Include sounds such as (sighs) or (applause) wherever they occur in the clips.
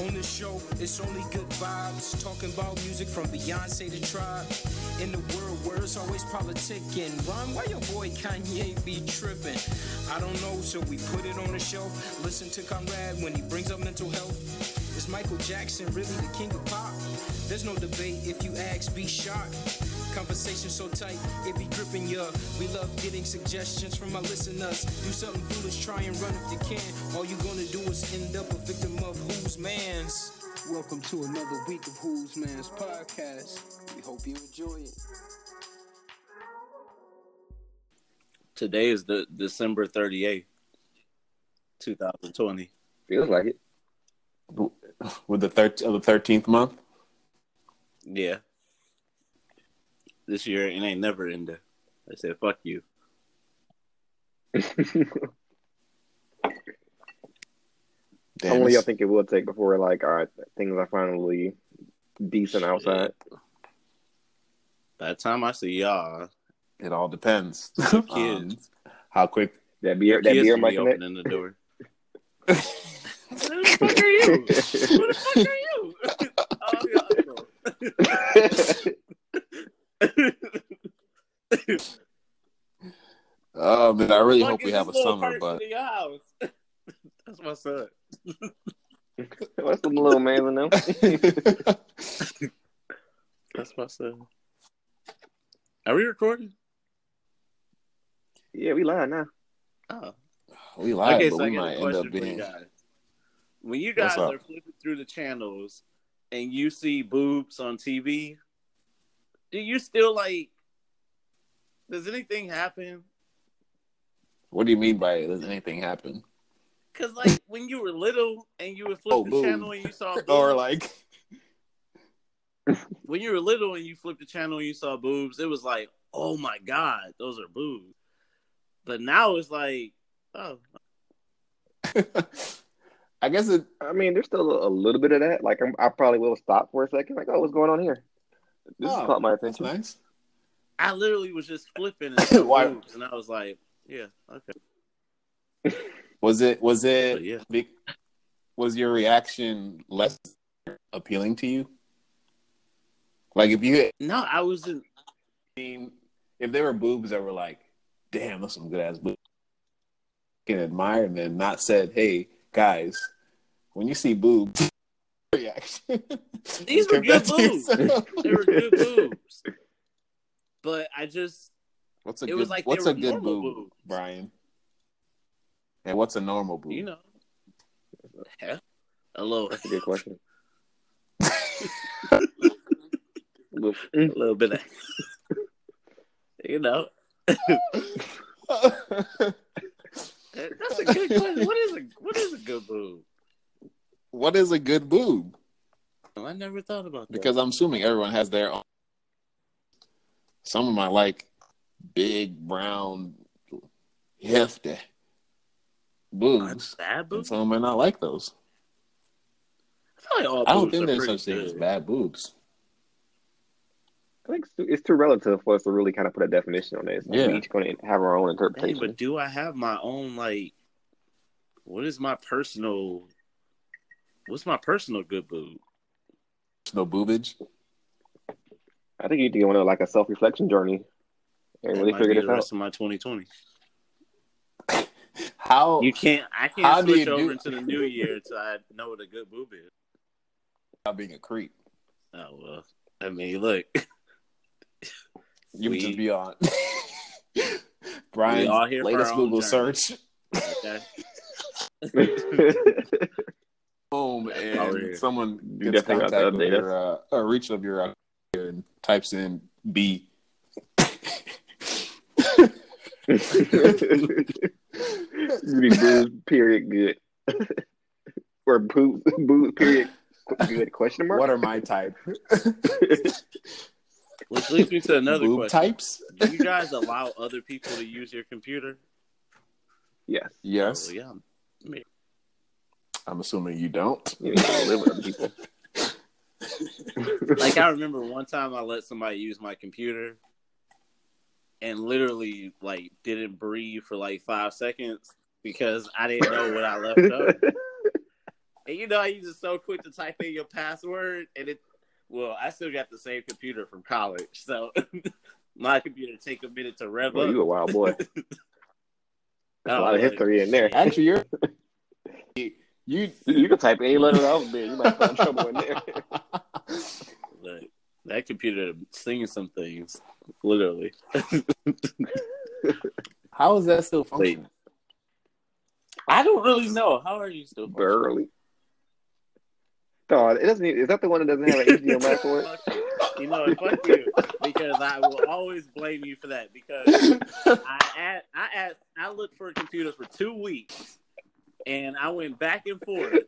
On this show, it's only good vibes. Talking about music from Beyonce to Tribe. In the world where it's always politicking. Run, why your boy Kanye be tripping? I don't know, so we put it on the shelf. Listen to Conrad when he brings up mental health. Is Michael Jackson really the king of pop? There's no debate if you ask, be shocked. Conversation so tight, it be gripping ya. We love getting suggestions from our listeners. Do something foolish, try and run if you can. All you gonna do is end up a victim of whose man's. Welcome to another week of Who's Man's podcast. We hope you enjoy it. Today is the December 38th, 2020. Feels like it. with the thir- of the thirteenth month. Yeah. This year and ain't never ended. I said, fuck you. Damn, How long it's- y'all think it will take before like, all right, things are finally decent outside? By the time I see y'all, it all depends. (laughs) kids. Um, how quick? That beer, that kids beer will might be opening the door. Who the fuck are you? Who the fuck are you? (laughs) (laughs) oh, yeah, man, I really hope we have a summer, but in your house. (laughs) That's my son. What's the little man in them? (laughs) That's my son. Are we recording? yeah, we lying now. Oh. we lied, okay, but so I we got might a end question up for you guys. When you guys are flipping through the channels and you see boobs on TV, do you still like? Does anything happen? What do you mean by does anything happen? Because like when you were little and you would flip Oh, the boobs. channel and you saw (laughs) boobs, or like, (laughs) when you were little and you flipped the channel and you saw boobs, it was like, oh my god, those are boobs. But now it's like, oh, (laughs) I guess it. I mean, there's still a, a little bit of that. Like, I'm, I probably will stop for a second. Like, oh, what's going on here? This has oh, caught my that's attention. nice. I literally was just flipping (laughs) and Why- boobs, and I was like, yeah, okay, Was it? Was it? But yeah. big- Was your reaction less appealing to you? Like if you no, I wasn't. mean, if there were boobs that were like, damn, those some good ass boobs, can admire and then not said, hey guys, when you see boobs, reaction. These were good to boobs. yourself. They were (laughs) good boobs. But I just What's a It good? was like what's a good boob, boobs. Brian? And what's a normal boob? you know a little That's a good question. (laughs) A little bit of (laughs) you know that's a good question. What is a what is a good boob? What is a good boob? Oh, I never thought about that. Because I'm assuming everyone has their own. Some of my like big brown hefty boobs. bad And boobs. some might not like those. I feel like all I don't boobs think are there's pretty such thing as bad boobs. I think it's too, it's too relative for us to really kind of put a definition on this. Like, Yeah. We each going to have our own Hey, interpretation. but do I have my own like? What is my personal? What's my personal good boob? There's no boobage. I think you need to go on a, like a self reflection journey and really figure be this the out. rest of my 2020. (laughs) How You can't. I can't switch over do- into the new year until I know what a good boob is. Not being a creep? Oh well. I mean, look. You We- would just be on. (laughs) We Brian's here latest Google journey. search. Okay. (laughs) Home Over and here. someone You gets definitely got to contact with update your uh, a reach of your uh, and types in B. be booze, period, good. (laughs) or booze, booze, period, good, question mark? What are my type? Which leads me to another Boob question. types? Do you guys allow other people to use your computer? Yes. Yes. Oh, yeah. I mean, I'm assuming you don't. (laughs) You need to live with people. (laughs) like I remember one time I let somebody use my computer and literally like didn't breathe for like five seconds because I didn't know what I left up. (laughs) And you know how you just so quick to type in your password and it well, I still got the same computer from college, so my computer take a minute to rev Well, up. you a wild boy. Oh, a lot of oh, history in there. Actually, you're you. You can type any letter out there. You might find trouble in there. (laughs) Look, that computer singing some things, literally. (laughs) How is that still functioning? I don't really know. How are you still? Barely. Dog, it doesn't. Even, is that the one that doesn't have an HDMI port? Fuck (laughs) you. You know, what? fuck you, because I will always blame you for that. Because I asked, I asked, I looked for a computer for two weeks, and I went back and forth,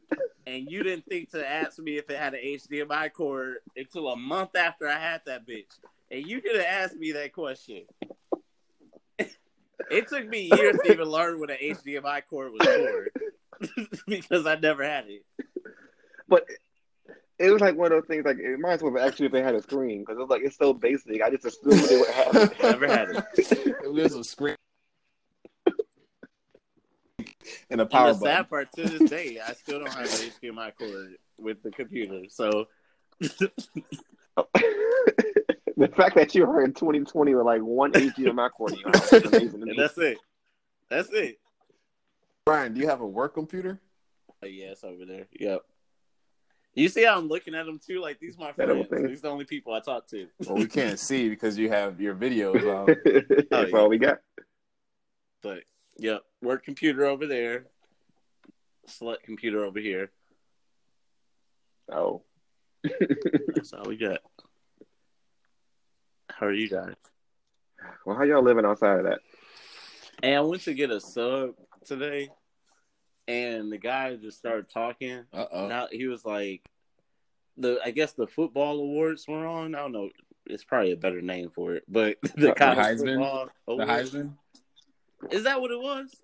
and you didn't think to ask me if it had an HDMI cord until a month after I had that bitch, and you could have asked me that question. (laughs) It took me years to even learn what an HDMI cord was for, (laughs) because I never had it. But it was like one of those things. Like it might as well have actually if they had a screen because it was like it's so basic. I just assumed they would have it. (laughs) Never had it. it was a screen (laughs) and a And power the button. sad part to this day, I still don't have an HDMI cord with the computer. So (laughs) the fact that you were in 2020 with like one HDMI cord in your house is amazing. And that's it. That's it. Brian, do you have a work computer? Uh, oh, yeah, it's over there. Yep. You see how I'm looking at them too? Like these are my That friends. old thing. These the only people I talk to. Well, we can't see because you have your videos on. Um, (laughs) that's yeah. all we got. But yep, work computer over there. Slut computer over here. Oh, (laughs) That's all we got. How are you guys? well, how y'all living outside of that? And I went to get a sub today, and the guy just started talking. Uh oh. He was like, the I guess the football awards were on. I don't know. It's probably a better name for it, but (laughs) the The Heisman? football The. Heisman. Is that what it was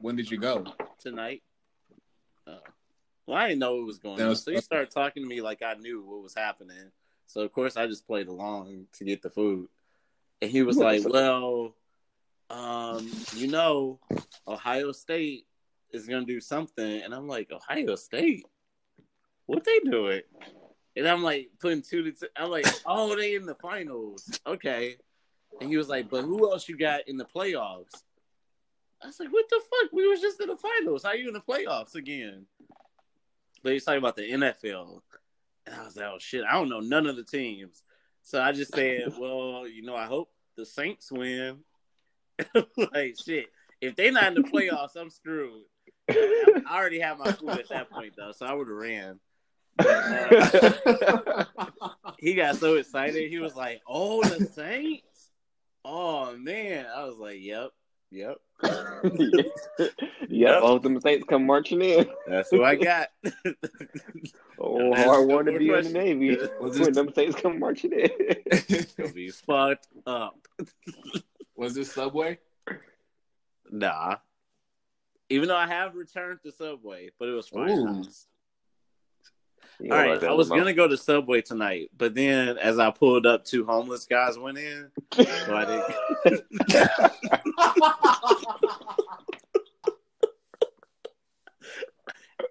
When did you go? tonight? Oh. Well, I didn't know what was going on. So he started talking to me like I knew what was happening. So of course I just played along to get the food. And he was like, Well, um, you know, Ohio State is gonna do something. And I'm like, Ohio State? What they doing? And I'm like putting two to two. I'm like, oh, they in the finals. Okay. And he was like, but who else you got in the playoffs? I was like, what the fuck? We was just in the finals. How are you in the playoffs again? But he's talking about the NFL. And I was like, oh shit, I don't know none of the teams. So I just said, (laughs) well, you know, I hope the Saints win. (laughs) like shit. If they not in the playoffs, I'm screwed. I already have my food at that point though, so I would have ran. But, uh, (laughs) he got so excited. He was like, "Oh, the Saints! Oh man!" I was like, "Yep, yep, (laughs) yeah, all them Saints come marching in. that's who I got." (laughs) (laughs) Oh, That's hard one to more be in the question. Navy Was when this, them Saints come marching in. He'll be fucked up. was this Subway? Nah. Even though I have returned to Subway, but it was fine. Ooh. You All know right, what I was talking gonna go to Subway tonight, but then as I pulled up, two homeless guys went in, so I didn't. (laughs)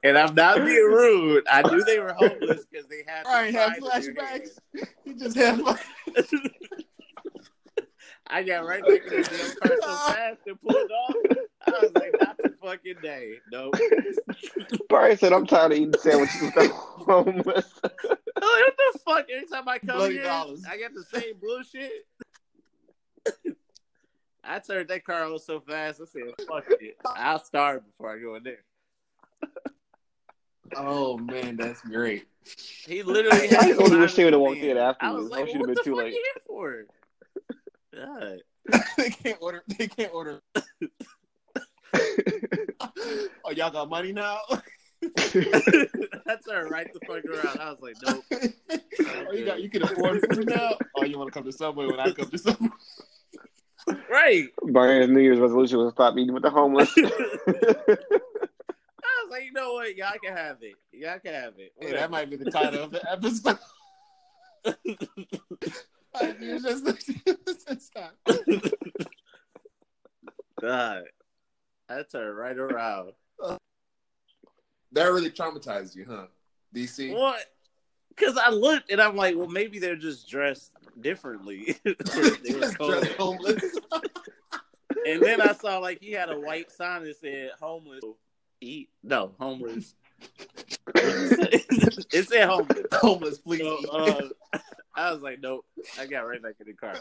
And I'm not being rude. I knew they were homeless because they had. the Brian had sign flashbacks. hand. He just had. (laughs) I got right back in the damn car so (laughs) fast and pulled off. I was like, not the fucking day. Nope. (laughs) Brian said, I'm tired of eating sandwiches with the homeless. Oh, what the fuck? Every time I come Bloody here, dollars. I get the same bullshit. (laughs) I turned that car on so fast. I said, "Fuck it, I'll starve before I go in there." (laughs) Oh man, that's great. He literally. I had just only a wish sign they would've in walked his in hand. I afterwards. was I like, wish well, it'd "What been the too fuck late." you here for?" God. they can't order. They can't order. Oh, y'all got money now? (laughs) That's turned right the fuck around. I was like, "Nope." oh, you got. You can afford food now. Oh, you want to come to Subway when I come to Subway? Right. Brian's New Year's resolution was stop eating with the homeless. (laughs) I was like, you know what? Y'all can have it. Y'all can have it. Hey, that might be the title of the episode. It's just- it's not. God. I turned right around. That really traumatized you, huh? DC. What? Because I looked and I'm like, well, maybe they're just dressed differently. (laughs) They were (laughs) cold. dressed homeless. and then I saw like he had a white sign that said "homeless eat." No, homeless. (laughs) it said homeless. homeless, please. So, eat. uh, I was like, nope. I got right back in the car.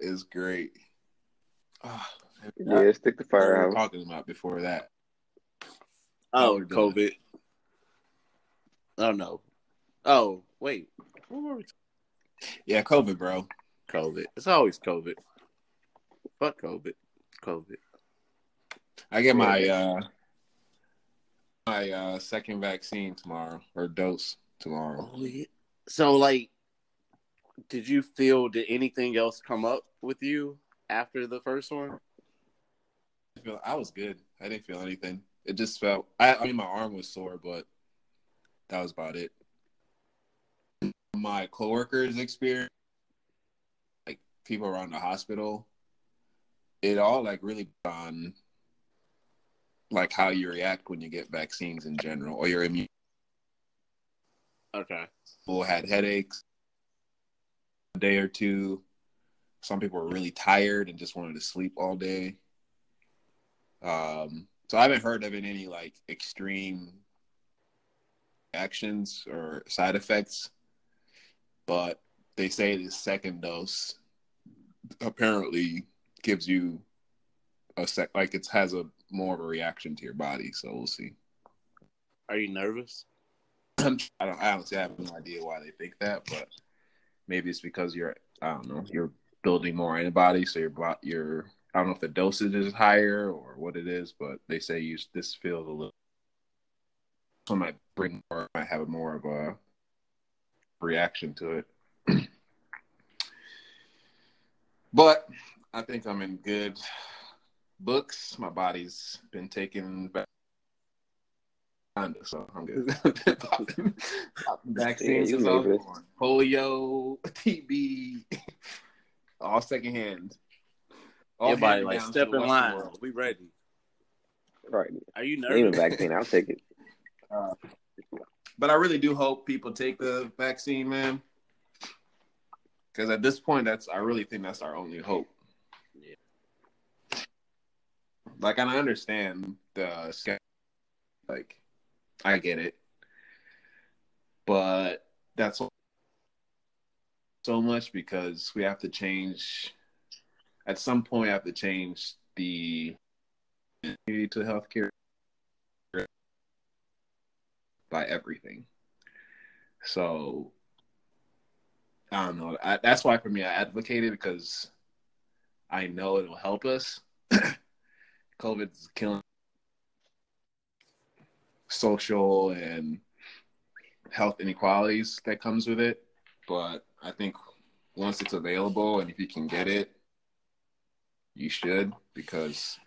It's great. Ah, Yeah, stick to what were we talking about before that? Oh, we're doing COVID. Oh no. Oh wait. What were we? Yeah, COVID, bro. COVID. It's always COVID. Fuck COVID. COVID. I get my uh my uh second vaccine tomorrow or dose tomorrow. Oh, yeah. So like, did you feel? Did anything else come up with you after the first one? I feel I was good. I didn't feel anything. It just felt I, I mean my arm was sore, but that was about it. My coworkers experience like people around the hospital, it all like really on like how you react when you get vaccines in general or your immune Okay. people had headaches a day or two. Some people were really tired and just wanted to sleep all day. Um, so I haven't heard of any like extreme actions or side effects, but they say the second dose apparently gives you a sec like it has a more of a reaction to your body. So we'll see. Are you nervous? (clears throat) I don't. I honestly have no idea why they think that, but maybe it's because you're. I don't know. You're building more antibodies, so your your. I don't know if the dosage is higher or what it is, but they say you this feels a little. So might bring more. Might have more of a reaction to it. (clears throat) but I think I'm in good books. My body's been taken back. So I'm good. (laughs) Vaccines Yeah, you since I was made it. born. Polio, (laughs) TB, all secondhand. All Your body handed like step in line. world. We ready? Right. Are you Name Even nervous? vaccine. I'll take it. (laughs) Uh, but I really do hope people take the vaccine, man. Because at this point, that's I really think that's our only hope. Yeah. Like, and I understand the ske- like, I get it, but that's so much because we have to change. At some point, have to change the community to healthcare by everything. So I don't know. I, that's why for me, I advocated because I know it will help us. (coughs) COVID's killing social and health inequalities that comes with it. But I think once it's available and if you can get it, you should because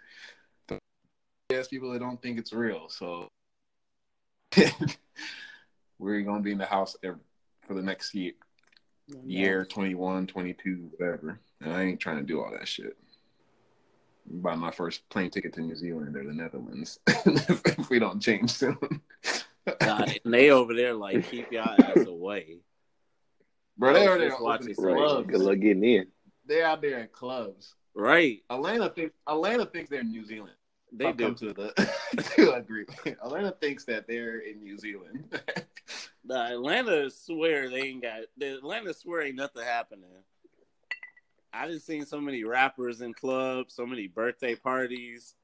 there's people that don't think it's real. So (laughs) we're going to be in the house ev- for the next year, year 21, 22, whatever. And I ain't trying to do all that shit. Buy my first plane ticket to New Zealand or the Netherlands if, (laughs) if we don't change soon. God, and they over there like keep your (laughs) ass away. Bro, they I are was there just watching clubs. Good luck getting in. They're out there in clubs. Right? Atlanta thinks Atlanta thinks they're in New Zealand. They do. come to the (laughs) to agreement. Atlanta thinks that they're in New Zealand. The Atlanta swear they ain't got. The Atlanta swear ain't nothing happening. I just seen so many rappers in clubs, so many birthday parties.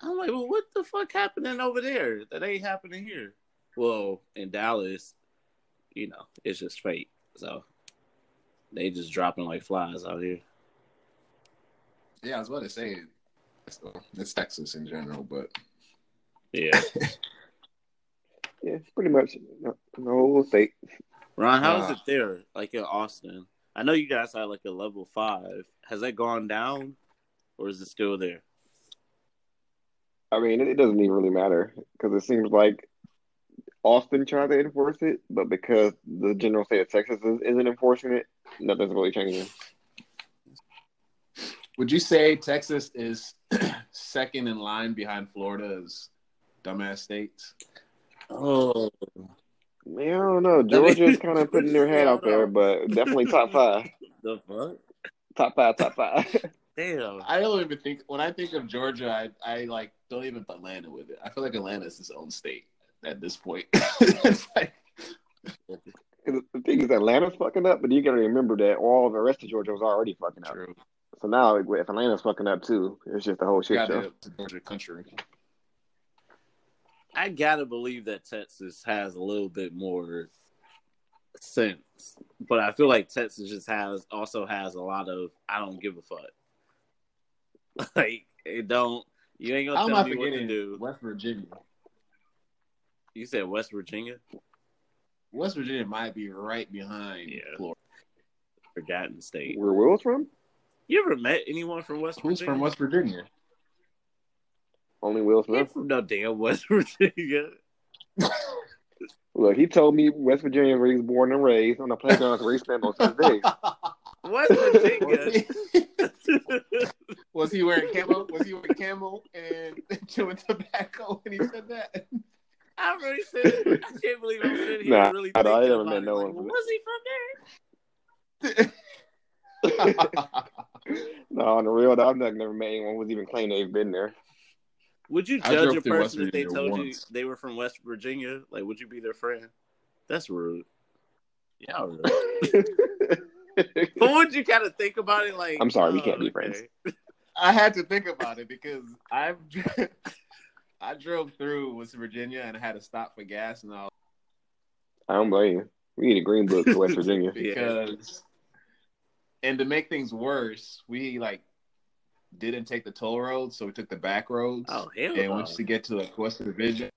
I'm like, well, what the fuck happening over there that ain't happening here? Well, in Dallas, you know, it's just fake. So they just dropping like flies out here. yeah, I was about to say it's, it's Texas in general, but Yeah. (laughs) Yeah, pretty much the the whole state. Ron, how is Uh, it there? Like in Austin? I know you guys had like a level five. Has that gone down, or is it still there? I mean, it, it doesn't even really matter because it seems like Austin tried to enforce it, but because the general state of Texas is, isn't enforcing it, nothing's really changing. would you say Texas is (clears throat) second in line behind Florida as dumbass states? Oh, Man, I don't know. me- Georgia's kind of (laughs) putting their head out there, but definitely top five. the fuck? Top five, top five. (laughs) Damn. I don't even think when I think of Georgia, I I like don't even put Atlanta with it. I feel like Atlanta is its own state at this point. (laughs) it's like the thing is, Atlanta's fucking up, but you got to remember that all the rest of Georgia was already fucking up. True. So now, if Atlanta's fucking up too, it's just the whole shit got show. Georgia country. I gotta believe that Texas has a little bit more sense, but I feel like Texas just has also has a lot of I don't give a fuck. (laughs) Like it don't. You ain't gonna I'm tell not me what to do. West Virginia. You said West Virginia, West Virginia might be right behind Yeah. Florida. forgotten state. Where Will's from? You ever met anyone from West Who's Virginia? from West Virginia? Only Will You ain't Smith. from no damn West (laughs) Virginia. Look, he told me West Virginia where he was born and raised on the playground where he spent most of his days. (laughs) West was, Virginia. he, (laughs) was he wearing camo? Was he wearing camo and chewing tobacco when he said that? I already said it. I can't believe I'm sitting here Nah, really I thinking never about met it. no Like, one from- was he from there? (laughs) no, on the real, I've never never met anyone who's even claimed they've been there. Would you judge a person if they told once. you they were from West Virginia? Like, would you be their friend? That's rude. Yeah, rude. (laughs) but would you kind of think about it? Like, I'm sorry, we oh, can't be okay. friends. (laughs) I had to think about it because I've I drove through West Virginia and I had to stop for gas and all I don't blame you. We need a green book for West (laughs) Virginia. because and to make things worse, we like didn't take the toll roads, so we took the back roads. Oh hell and once you get to like West Virginia,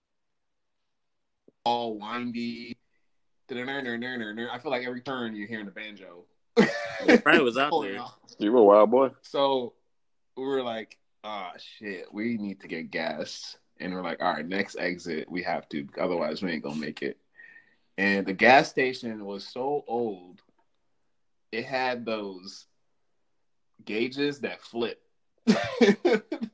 all windy. I feel like every turn you're hearing the banjo. Your was (laughs) out there. You were a wild boy. So we were like, ah, shit, we need to get gas. And we're like, all right, next exit, we have to. Otherwise, we ain't to make it. And the gas station was so old, it had those gauges that flip. (laughs)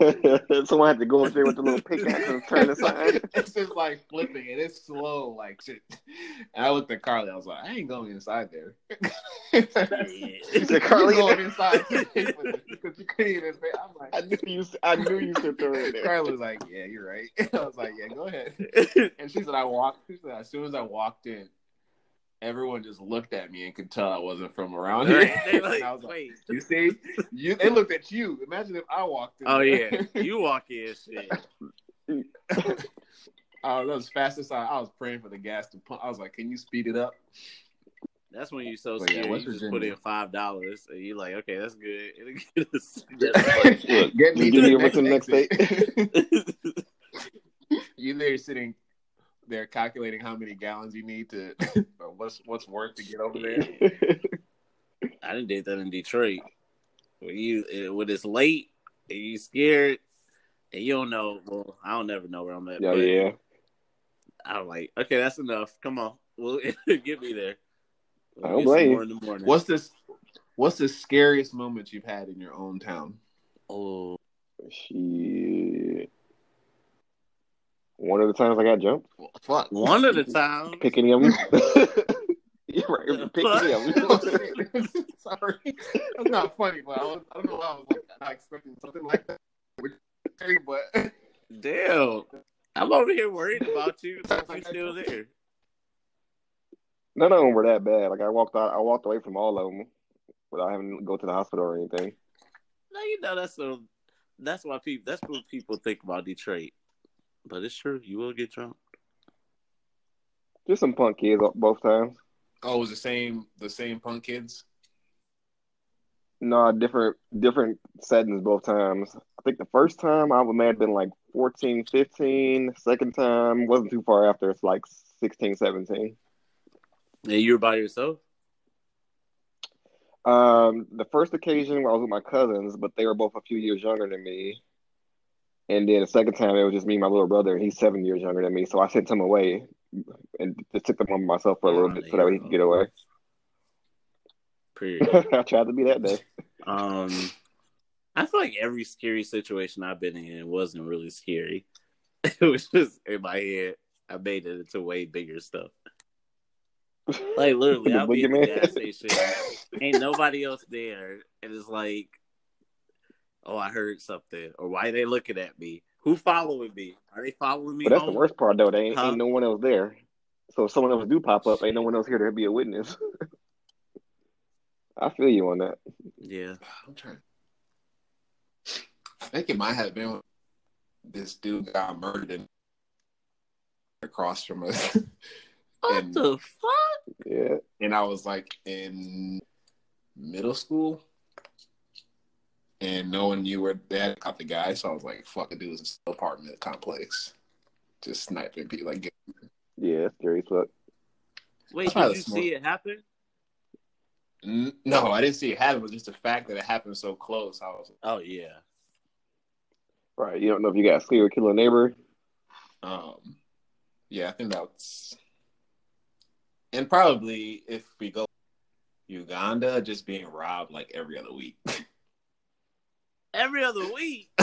(laughs) Someone had to go up there with the little pickaxe and turn aside. it's just like flipping and it's slow, like shit. And I looked at Carly, I was like, I ain't going inside there. She (laughs) said, "Carly, You going inside because you couldn't even pay. I'm like, I knew you. I knew you should throw it in there. Carly was like, "Yeah, you're right." (laughs) I was like, "Yeah, go ahead." And she said, "I walked." She said, "As soon as I walked in, everyone just looked at me and could tell I wasn't from around here." Right? They (laughs) like, And I was like, wait. "You see, you." They looked at you. Imagine if I walked in. Oh yeah, you walk in (laughs) shit. (laughs) Oh, that was fastest. I, I was praying for the gas to pump. I was like, "Can you speed it up?" That's when you're so But yeah, scared. West you just put in five dollars, and you're like, okay, that's good. It'll get us just Look, Get me to the over to the next next exit. like- you there sitting there calculating how many gallons you need to (laughs) what's what's worth to get over there. I didn't did that in Detroit. When you eh, when it's late and you scared and you don't know. Well, I don't never know where I'm at. Yeah, but yeah. I'm like, okay, that's enough. Come on, we'll (laughs) get me there. I We'll don't blame more in the morning. What's this? What's the scariest moment you've had in your own town? oh Shit. One of the times I got jumped, Fuck. one of the times? picking him. (laughs) You're right, picking him. (laughs) Sorry, that's not funny, but I, was, I don't know why I was like, not expecting something like that. Which- But (laughs) Damn, I'm over here worried about you. You still there? None of them were that bad. Like I walked out, I walked away from all of them without having to go to the hospital or anything. No, you know that's so. That's why people. That's what people think about Detroit. But it's true. You will get drunk. Just some punk kids both times. oh, it was the same the same punk kids. No, different different settings both times. I think the first time I may have been like 14, 15. Second time wasn't too far after. It's like 16, 17. And you were by yourself. Um, the first occasion I was with my cousins, but they were both a few years younger than me. And then the second time it was just me and my little brother, and he's seven years younger than me. So I sent him away and just took them on myself for a little bit so that he could get away. (laughs) Period. (laughs) I tried to be that day. Um, I feel like every scary situation I've been in wasn't really scary. (laughs) It was just in my head. I made it into way bigger stuff. Like literally, I'll be at the gas station, ain't nobody else there, and it's like, oh, I heard something, or why they looking at me? Who following me? Are they following me But that's home? the worst part, though. They ain't, Huh? ain't no one else there. So if someone else do pop up, ain't no one else here to be a witness. (laughs) I feel you on that. Yeah, I'm trying. I think it might have been this dude got murdered in, across from us, (laughs) what and the fuck? Yeah. and I was like in middle school, and no one knew where they had caught the guy. So I was like, "Fuck, a dude was in the apartment complex, just sniping people." Like, Yeah, it's scary as fuck. Wait, That's did you smart. see it happen? No, I didn't see it happen. It was just the fact that it happened so close, I was, Oh yeah. Right. You don't know if you got a serial killer neighbor. um, yeah, I think that's, and probably if we go Uganda, just being robbed like every other week. (laughs) Every other week. (laughs)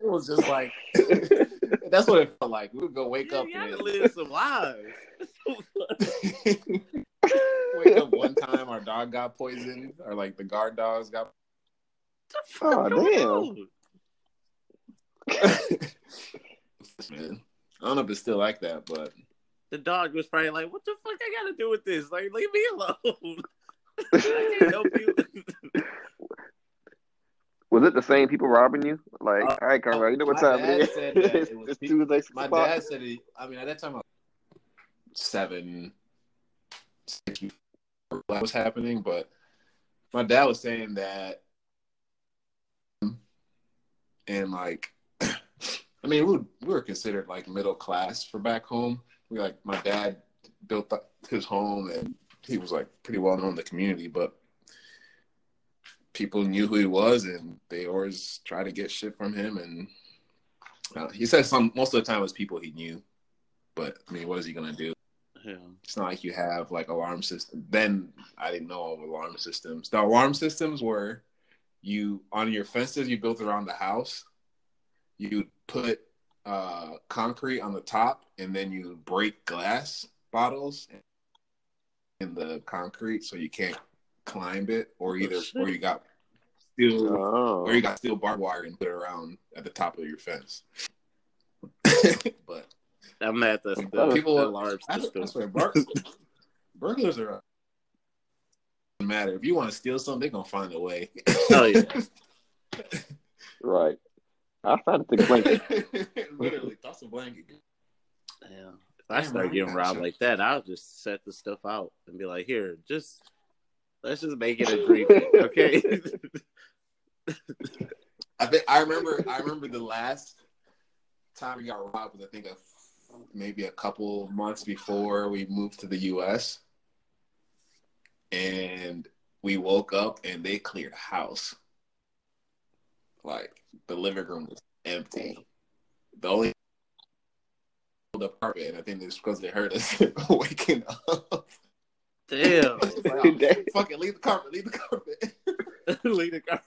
It was just like that's what it felt like. We would go wake Yeah, up you gotta and live some lives. (laughs) wake up one time our dog got poisoned or like the guard dogs got Oh, damn. Man, I don't know if it's still like that, but The dog was probably like, "What the fuck I gotta do with this? Like, leave me alone. (laughs) I can't help you." Was it the same people robbing you? Like, Uh, all right, Conrad, you know what time it is? it's it (laughs) was it's Tuesday. my o'clock. dad said he. I mean, at that time, I was seven, six, that was happening. But my dad was saying that, and like, (clears throat) I mean, we, we were considered like middle class for back home. We like my dad built his home, and he was like pretty well known in the community, but. People knew who he was, and they always try to get shit from him. And uh, he said some most of the time it was people he knew, but I mean, what is he gonna do? Yeah. It's not like you have like alarm system. Then I didn't know of alarm systems. The alarm systems were you on your fences you built around the house. You put uh, concrete on the top, and then you break glass bottles in the concrete so you can't climb it, or either shit. or you got steel Oh, or you oh. got steel barbed wire and put it around at the top of your fence. (laughs) but I'm at the, Oh, the people- alarm I, system. I swear, bur- burglars are. Doesn't matter if you want to steal something, they're gonna find a way. Oh, yeah. (laughs) right. I found it to blanket. (laughs) Literally, toss a blanket. Yeah. If I start getting robbed should- like that, I'll just set the stuff out and be like, "Here, just let's just make it a agreement, okay?" I think I remember. I remember the last time we got robbed was I think a, maybe a couple months before we moved to the U.S. And we woke up and they cleared house. Like the living room was empty. The only (laughs) and I think it's because they heard us (laughs) waking up. Damn. It's like, (laughs) oh, fuck it, leave the carpet, leave the carpet. (laughs) (laughs) Leave the car.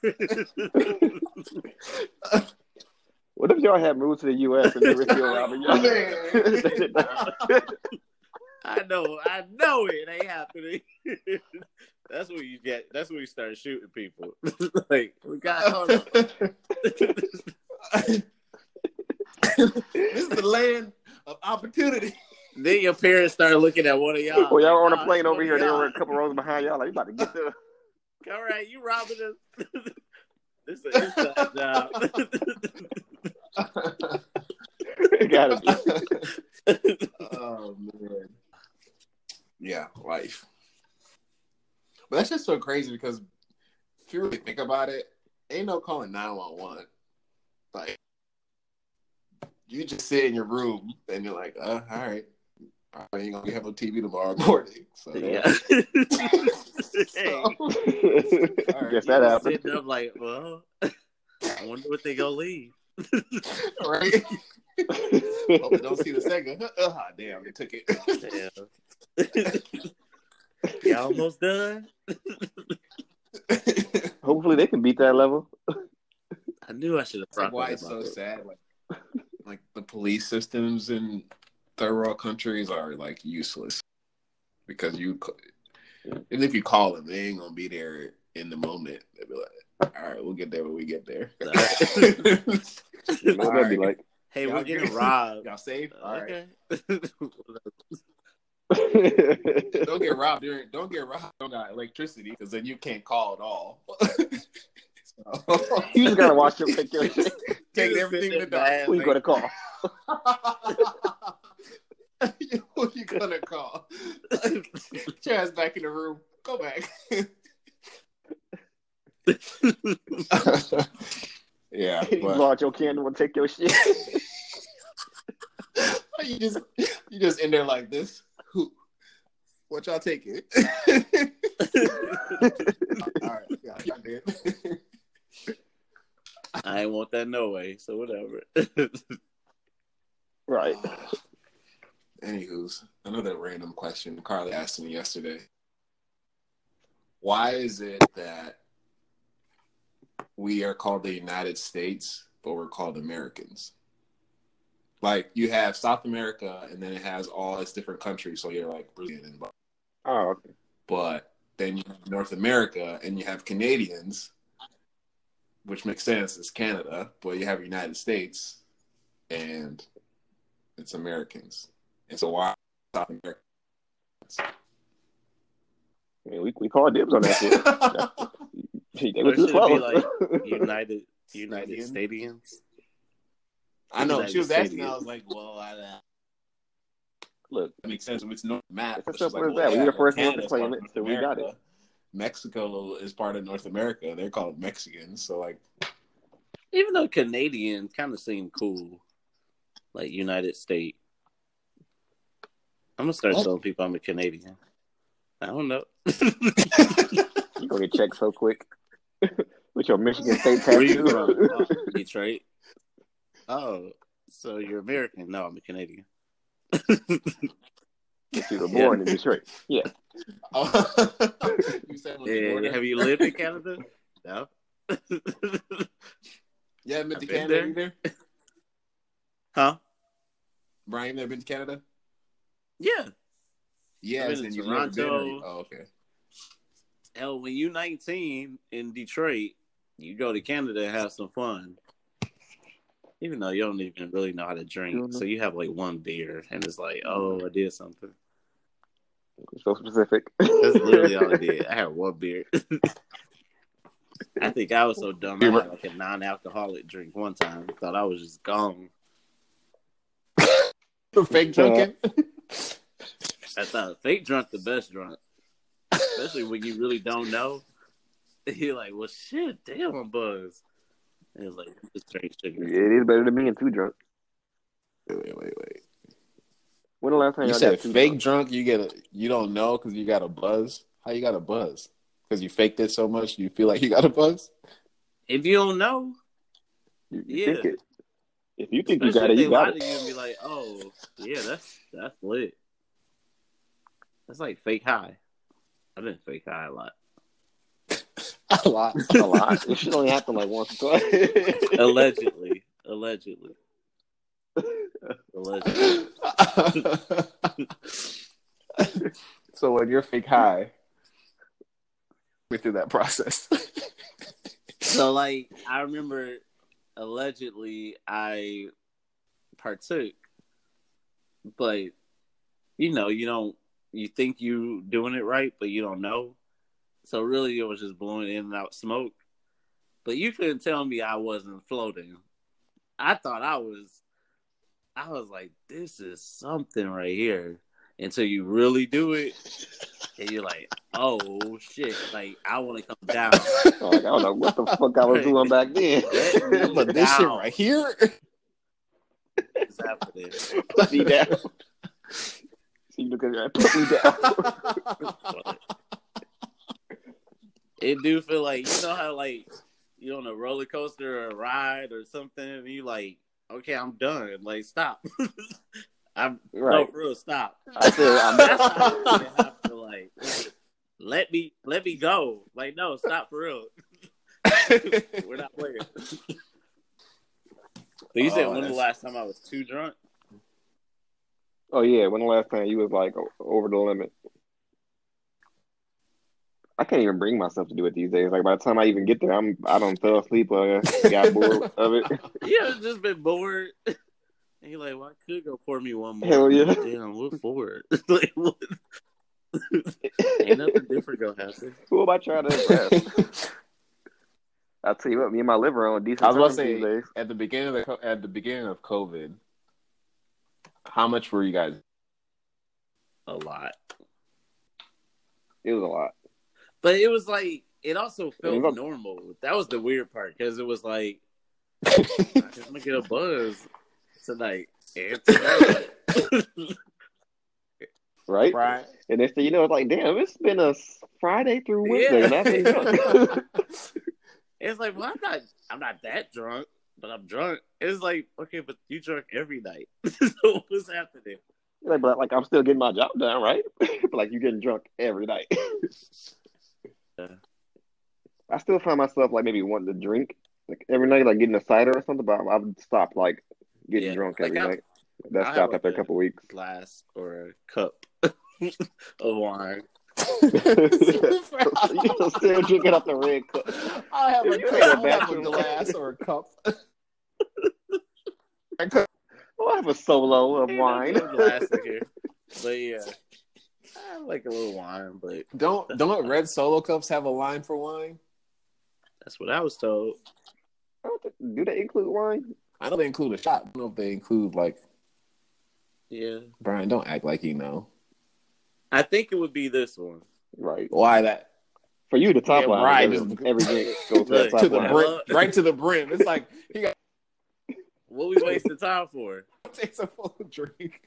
what if y'all had moved to the U.S. and they were still robbing y'all? I know, I know it ain't happening. that's when you get. That's when you start shooting people. like we got. Hold on. this is the land of opportunity. Then your parents start looking at one of y'all. well, y'all were on a plane over here. They were a couple rows behind y'all. Like, you about to get there. (laughs) All right, you robbing us. (laughs) this is an inside job. (laughs) Gotta be. oh man. Yeah, life. But that's just so crazy because if you really think about it, ain't no calling 911. Like you just sit in your room and you're like, uh, all right. Probably ain't gonna have no TV tomorrow (laughs) morning. So yeah. (laughs) hey, (laughs) Guess that happened. sitting up like, well, I wonder what they gonna leave. right? Hope they don't see the second. Ah, damn, they took it. Yeah. you almost done. Hopefully they can beat that level. I knew I should have It's like why it's so up. sad. Like, like the police systems in third world countries are like useless because you, c- even if you call them, they ain't gonna be there in the moment. They'll be like, "All right, we'll get there when we get there." (laughs) You know be like. Hey, Y'all we're getting good? robbed. Y'all safe? All right. okay. (laughs) (laughs) Don't get robbed during. Don't get robbed. Don't got electricity because then you can't call at all. So- you just gotta watch your shit. Take everything sit in the there dark. Who you gonna call? (laughs) Who you gonna call? (laughs) Get your back in the room. Go back. (laughs) yeah, You but blow out your candle and take your shit. you just you just in there like this. Who? What y'all taking? All right, yeah, y'all did. I ain't want that no way, so whatever. right. (sighs) (sighs) Anywho's another random question. Carly asked me yesterday. Why is it that we are called the United States, but we're called Americans? Like you have South America, and then it has all its different countries. So you're like Brazilian, and. Oh, okay. but then you have North America, and you have Canadians, which makes sense. It's Canada, but you have United States, and it's Americans. And so why South America? I mean, we we call dibs on that shit. (laughs) They Or were too should it be close. like (laughs) United United Stadiums. I know United she was asking. I was like, "Well, I, uh, Look, that makes sense. It's North map. It's as She's simple as well, that. We're the first ones to claim it, North so we got it. Mexico is part of North America. They're called Mexicans. So like, Even though Canadian kind of seemed cool, like United State. I'm gonna start oh. What? telling people I'm a Canadian. I don't know. (laughs) you gonna get checked so quick (laughs) with your Michigan State Where you from? (laughs) Oh, Detroit. Oh, so you're American? No, I'm a Canadian. you were born in Detroit. Yeah. Oh. you said Yeah, border? have you lived in Canada? No. You haven't been to I've been Canada there. either? huh? Brian, you never been to Canada? Yeah. Yes, been in and you've never been. Toronto. or- Oh, okay. Hell, when you're 19 in Detroit, you go to Canada and have some fun. Even though you don't even really know how to drink, Mhm. so you have like one beer, and it's like, oh, I did something. So specific. That's literally all I did. (laughs) I had one beer. (laughs) I think I was so dumb. I had like a non-alcoholic drink one time. Thought I was just gone. (laughs) Fake drunken? I thought fake drunk the best drunk, especially when you really don't know. (laughs) You're like, well, shit, damn, I'm buzzed. And it's like, just drink sugar. it is better than being too drunk. Wait, wait, wait, wait. When the last time You said fake drunk? drunk. You get a. You don't know because you got a buzz. How you got a buzz? Because you faked it so much, you feel like you got a buzz. If you don't know, You, you Yeah. think it. If you think you got it, you got it. you and be like, oh, yeah, that's that's lit. That's like fake high. I've been fake high a lot. (laughs) A lot. A lot. It should only happen like once or twice. (laughs) Allegedly. Allegedly. Allegedly. (laughs) so when you're fake high, we through that process. So like I remember allegedly I partook, but you know, you don't you think you doing it right, but you don't know. So really it was just blowing in and out smoke. But you couldn't tell me I wasn't floating. I thought I was I was like, this is something right here. Until you really do it, and you're like, oh shit, like I want to come down. (laughs) like, I don't know what the fuck I was (laughs) doing back then. But (laughs) this shit right here. Put me down. See, look at that. Put me down. It do feel like you know how like you're on a roller coaster or a ride or something, and you like, okay, I'm done. Like, stop. I'm no Right. for real, stop. I said, I'm (laughs) you have to like let me let me go. Like, no, stop for real. (laughs) We're not playing. But you said Oh, when the last time I was too drunk? Oh yeah, when the last time you was like over the limit? I can't even bring myself to do it these days. Like by the time I even get there, I'm I don't fell asleep or got bored of it. (laughs) Yeah, I've just been bored. And you're like, well, I could go pour me one more. Hell yeah. Damn, what for? (laughs) like, what? (laughs) Ain't nothing different gonna happen. Who am I trying to impress? (laughs) I'll tell you what, me and my liver are on decent I was about to say days. at the beginning of the at the beginning of COVID, how much were you guys? A lot. It was a lot. But it was like, it also felt Look. normal. That was the weird part because it was like, I'm gonna get a buzz tonight (laughs) and tomorrow. Right? right. And next thing you know, it's like, damn, it's been a Friday through Wednesday, Yeah. and I've been drunk. (laughs) it's like, well, I'm not, I'm not that drunk, but I'm drunk. It's like, okay, but you drunk every night. (laughs) so what's happening? like, but like I'm still getting my job done, right? but like you're getting drunk every night. Yeah. I still find myself like maybe wanting to drink like every night, like getting a cider or something. But I've stopped like getting Yeah, drunk every I- night. That I stopped after a a- couple weeks. Glass or a cup (laughs) of wine. (laughs) you still drinking off the red cup. I have a, You cup, ain't a I have a glass (laughs) or a cup. Oh, I have a solo of Ain't wine. good glass here. But yeah, I like a little wine, but Don't don't red solo cups have a line for wine? that's what I was told. I don't think- Do they include wine? I know they include a shot. I don't know if they include like Yeah, Brian. Don't act like you know I think it would be this one. Right. why that For you, the top Yeah, line. right. (laughs) Every, every drink goes to the top to the line. brim, right to the brim. It's like he got (laughs) What we wasting time for? (laughs) takes a full drink.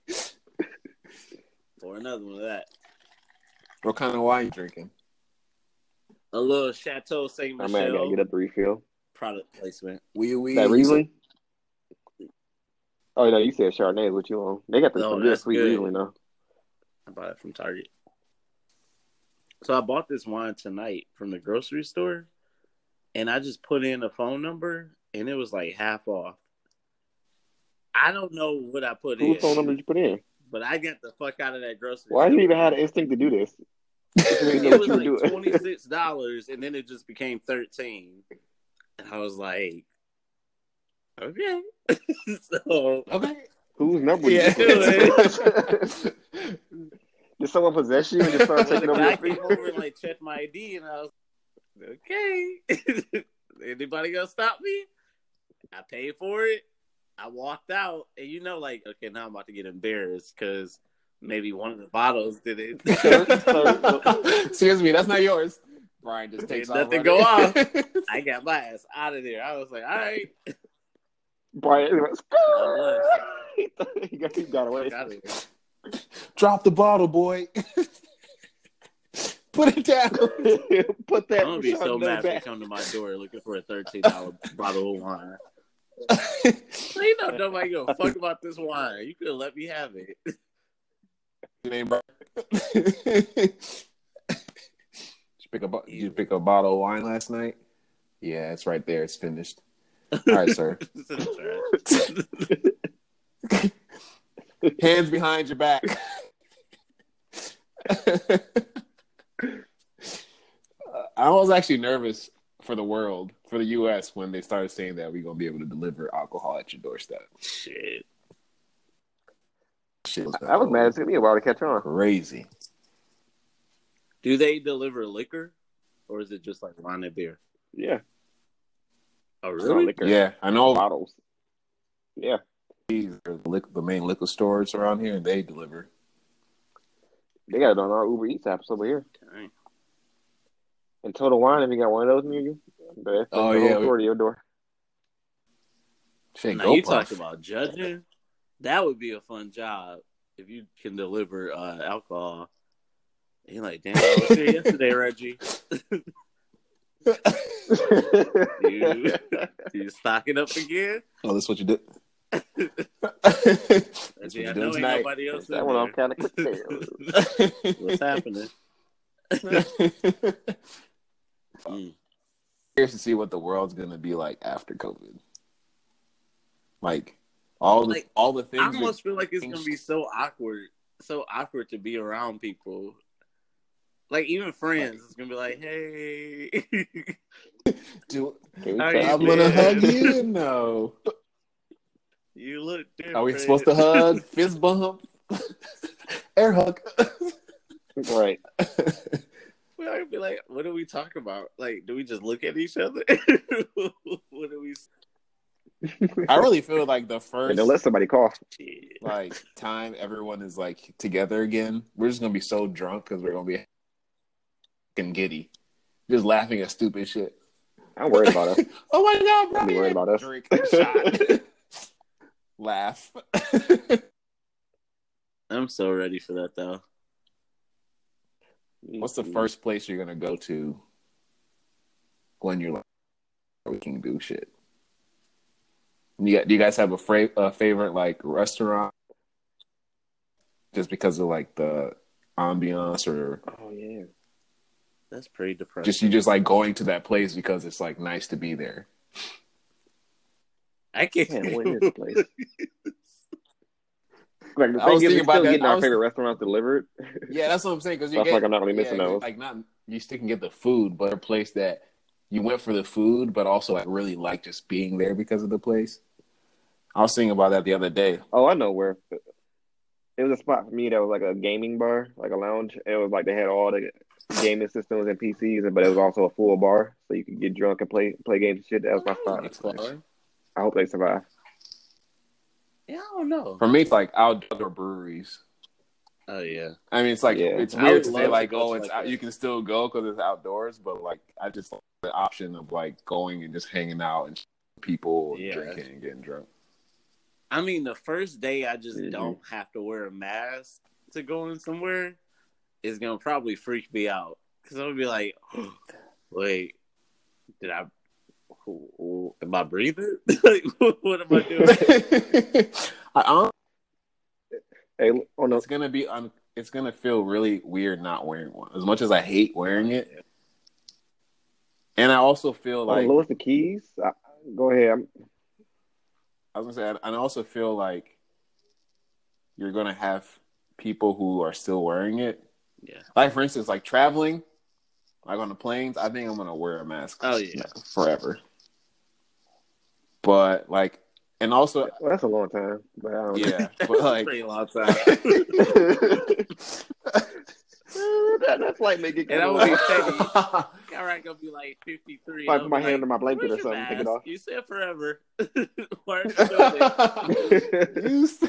or another one of that. What kind of wine you drinking? A little Chateau Saint I might gotta get a refill. product placement. We wee. That Riesling? Oh no, you said Chardonnay. What you on? They got the oh, No, good that's sweet good. Riesling though. I bought it from Target. So I bought this wine tonight from the grocery store, and I just put in a phone number, and it was like half off. I don't know what I put in, Whose phone number did you put in? but I got the fuck out of that grocery. Why do you even have the instinct to do this? (laughs) It was like twenty six dollars, and then it just became thirteen, and I was like, okay. (laughs) so Okay. Whose number? Yeah. Did, you (laughs) did someone possess you and just start (laughs) taking over guy your feet? came over and like checked my ID, and I was okay. Anybody gonna stop me? I paid for it. I walked out, and you know, like, okay, now I'm about to get embarrassed because maybe one of the bottles did it. Excuse me, that's not yours. Brian just takes off. nothing running. go off. I got my ass out of there. I was like, all right, Brian, God (laughs) he got, he got away. out. Drop the bottle, boy. (laughs) Put it down. (laughs) Put that. I'm gonna be so Chardonnay mad if they come to my door looking for a thirteen dollar bottle of wine. You know nobody gonna fuck about this wine. You could have let me have it. Your name, Brian. Did you pick a you pick a bottle of wine last night? Yeah, it's right there. It's finished. All right, sir. It's in the trash. (laughs) Hands behind your back. (laughs) I was actually nervous for the world, for the U.S., when they started saying that we're gonna be able to deliver alcohol at your doorstep. Shit. Shit was I was mad. It took me a while to catch on. crazy. Do they deliver liquor, or is it just like wine and beer? Yeah. Oh, really? liquor. Yeah, I know Bottles. Yeah. these are the, lic- the main liquor stores around here, and they deliver. They got it on our Uber Eats app, apps over here. Dang. And Total Wine, if you got one of those near you, that's Oh, the yeah, whole we- to your door. Shit, Now you puff. talk about judging. That would be a fun job if you can deliver uh, alcohol. And you're like, damn, I was here yesterday, Reggie. (laughs) (laughs) You, you stocking up again? Oh, (laughs) that's what you did. Reggie, what I you're know doing ain't tonight. nobody else that one I'm kind of quick. tail. What's happening? (laughs) Mm. What's curious to see what the world's gonna be like after COVID. Like all the all the things. I almost feel like it's gonna be so awkward, so awkward to be around people. Like even friends, it's gonna be like, "Hey, (laughs) do, Can we you I'm gonna hug you. (laughs) No. you look different." Are we supposed to hug? (laughs) Fist bump? Air hug? Right. We're gonna be like, "What do we talk about? Like, do we just look at each other? what do we?" I really feel like the And first then let somebody cough. Like time everyone is like together again, we're just gonna be so drunk because we're gonna be fucking giddy, just laughing at stupid shit. I'm worried about us. (laughs) oh my god, bro! Don't be worried about us. Drink, shot, laugh. (laughs) I'm so ready for that though. What's the mm-hmm. first place you're gonna go to when you're like we can do shit? You got, do you guys have a, fra- a favorite like restaurant? Just because of like the ambiance, or Oh yeah. That's pretty depressing. just you just like going to that place because it's like nice to be there? I can't. Man, what is this place? (laughs) Like the I was is, thinking about still that. getting I our was- favorite restaurants delivered. (laughs) Yeah, that's what I'm saying. Because So I like I'm not gonna missing yeah, those. Like not you still can get the food, but a place that you went for the food, but also like really like just being there because of the place. I was thinking about that the other day. Oh, I know where. It was a spot for me that was like a gaming bar, like a lounge. It was like they had all the gaming systems and PCs, but it was also a full bar, so you could get drunk and play play games and shit. That was my spot. Fun. I hope they survive. Yeah, I don't know. For me, it's like outdoor breweries. Oh yeah. I mean, it's like Yeah. it's weird to say like, go oh, it's like, out, you can still go because it's outdoors, but like I just like the option of like going and just hanging out and people Yeah. drinking and getting drunk. I mean, the first day I just Mhm. don't have to wear a mask to go in somewhere is gonna probably freak me out because I'm gonna be like, (gasps) wait, did I? who- who- Am I breathing? (laughs) like, (laughs) what am I doing? (laughs) I hon- Hey, oh no, it's gonna be un- it's gonna feel really weird not wearing one. As much as I hate wearing it, and I also feel like like Louis the Keys. I, go ahead. I'm, I was gonna say, and I also feel like you're gonna have people who are still wearing it. Yeah. Like for instance, like traveling, like on the planes. I think I'm gonna wear a mask. Oh, yeah. forever. But like, and also, well, that's a long time, but I don't yeah, (laughs) but like, pretty long time. (laughs) that, that's like making. And I would be petty. (laughs) All right, gonna be like 53. If I and put my hand like, under my blanket or "Where's your something, take it off. You said forever. Why are you doing it? You s-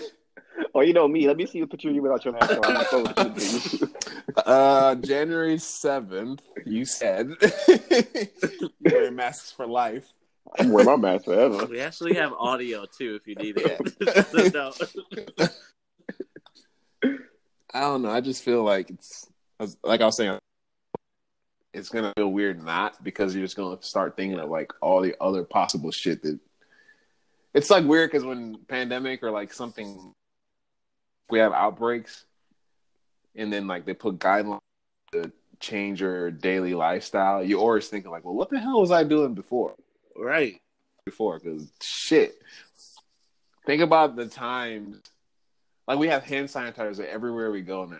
oh, you know me. Let me see a picture of you without your mask on. I'm forward to you. uh, January seventh, you said (laughs) you wear masks for life. I'm wearing my mask forever. We actually have audio too, if you need it. (laughs) So, no. I don't know. I just feel like it's like I was saying. It's gonna feel weird not because you're just gonna start thinking of like all the other possible shit that. It's like weird because when pandemic or like something, we have outbreaks, and then like they put guidelines to change your daily lifestyle. you're always thinking like, well, what the hell was I doing before? Right. before because shit. Think about the times, like we have hand sanitizer everywhere we go now.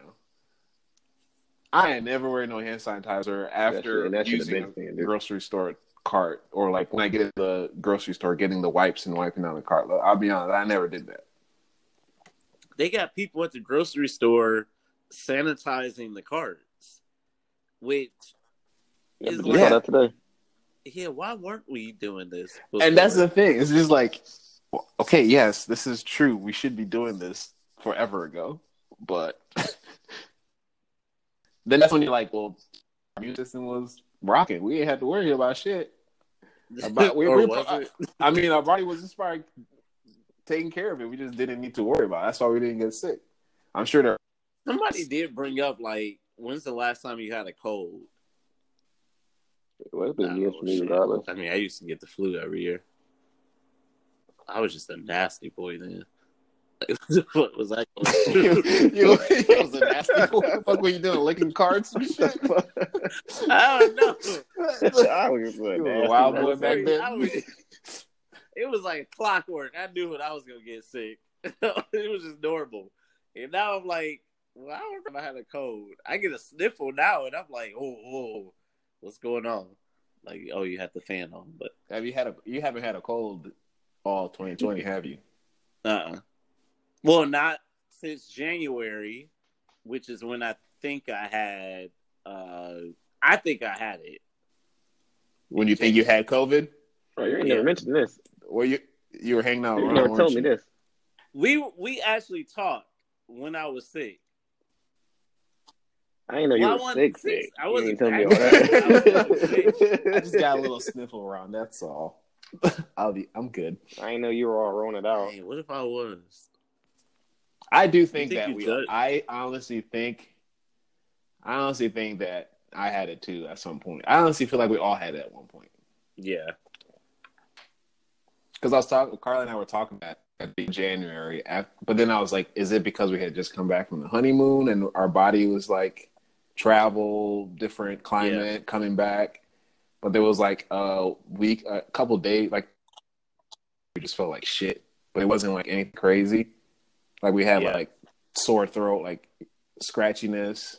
I ain't never wear no hand sanitizer after shit- and that should have using a standard. grocery store cart or like when I get at the grocery store getting the wipes and wiping down the cart. I'll be honest, I never did that. They got people at the grocery store sanitizing the carts, which Yeah, Is we like- that today. yeah, why weren't we doing this? And that's the thing. It's just like, okay, yes, this is true. We should be doing this forever ago, but (laughs) then that's when you're like, well, our immune system was rocking. We ain't had to worry about shit. About, (laughs) we, Or we- was it? I mean, our body was just probably taking care of it. We just didn't need to worry about. it. That's why we didn't get sick. I'm sure there. Somebody did bring up like, when's the last time you had a cold? Well, it's been Oh, years for me, shit. regardless. I mean, I used to get the flu every year. I was just a nasty boy then. (laughs) what was I? (laughs) you, (laughs) you, you was a nasty fool. What fuck were you doing? Licking cards and shit? I don't know. I was a You were a nasty wild boy back then. I was- it was like clockwork. I knew when I was gonna get sick. (laughs) it was just normal. And now I'm like, well, I don't know if I had a cold. I get a sniffle now, and I'm like, oh, oh, what's going on? Like, oh, you had the fan on, but Have you had a? You haven't had a cold all 2020, have you? uh, uh well, not since January, which is when I think I had. uh I think I had it. When you think you had COVID, Bro, you ain't Yeah. never mentioned this. Or you you were hanging out You around? never weren't told me this. We we actually talked when I was sick. I didn't know you Well, I were sick. sick. sick. I wasn't didn't tell me all sick. (laughs) I just got a little sniffle around. That's all. (laughs) I'll be. I'm good. I didn't know you were all rolling it out. Hey, what if I was? I do think, think that we. could? I honestly think. I honestly think that I had it too at some point. I honestly feel like we all had it at one point. Yeah. Because I was talking, Carla and I were talking about at the January, af- but then I was like, is it because we had just come back from the honeymoon and our body was like travel, different climate, coming back? But there was like a week, a couple days, like we just felt like shit, but it wasn't like anything crazy. Like we had Yeah. like sore throat, like scratchiness,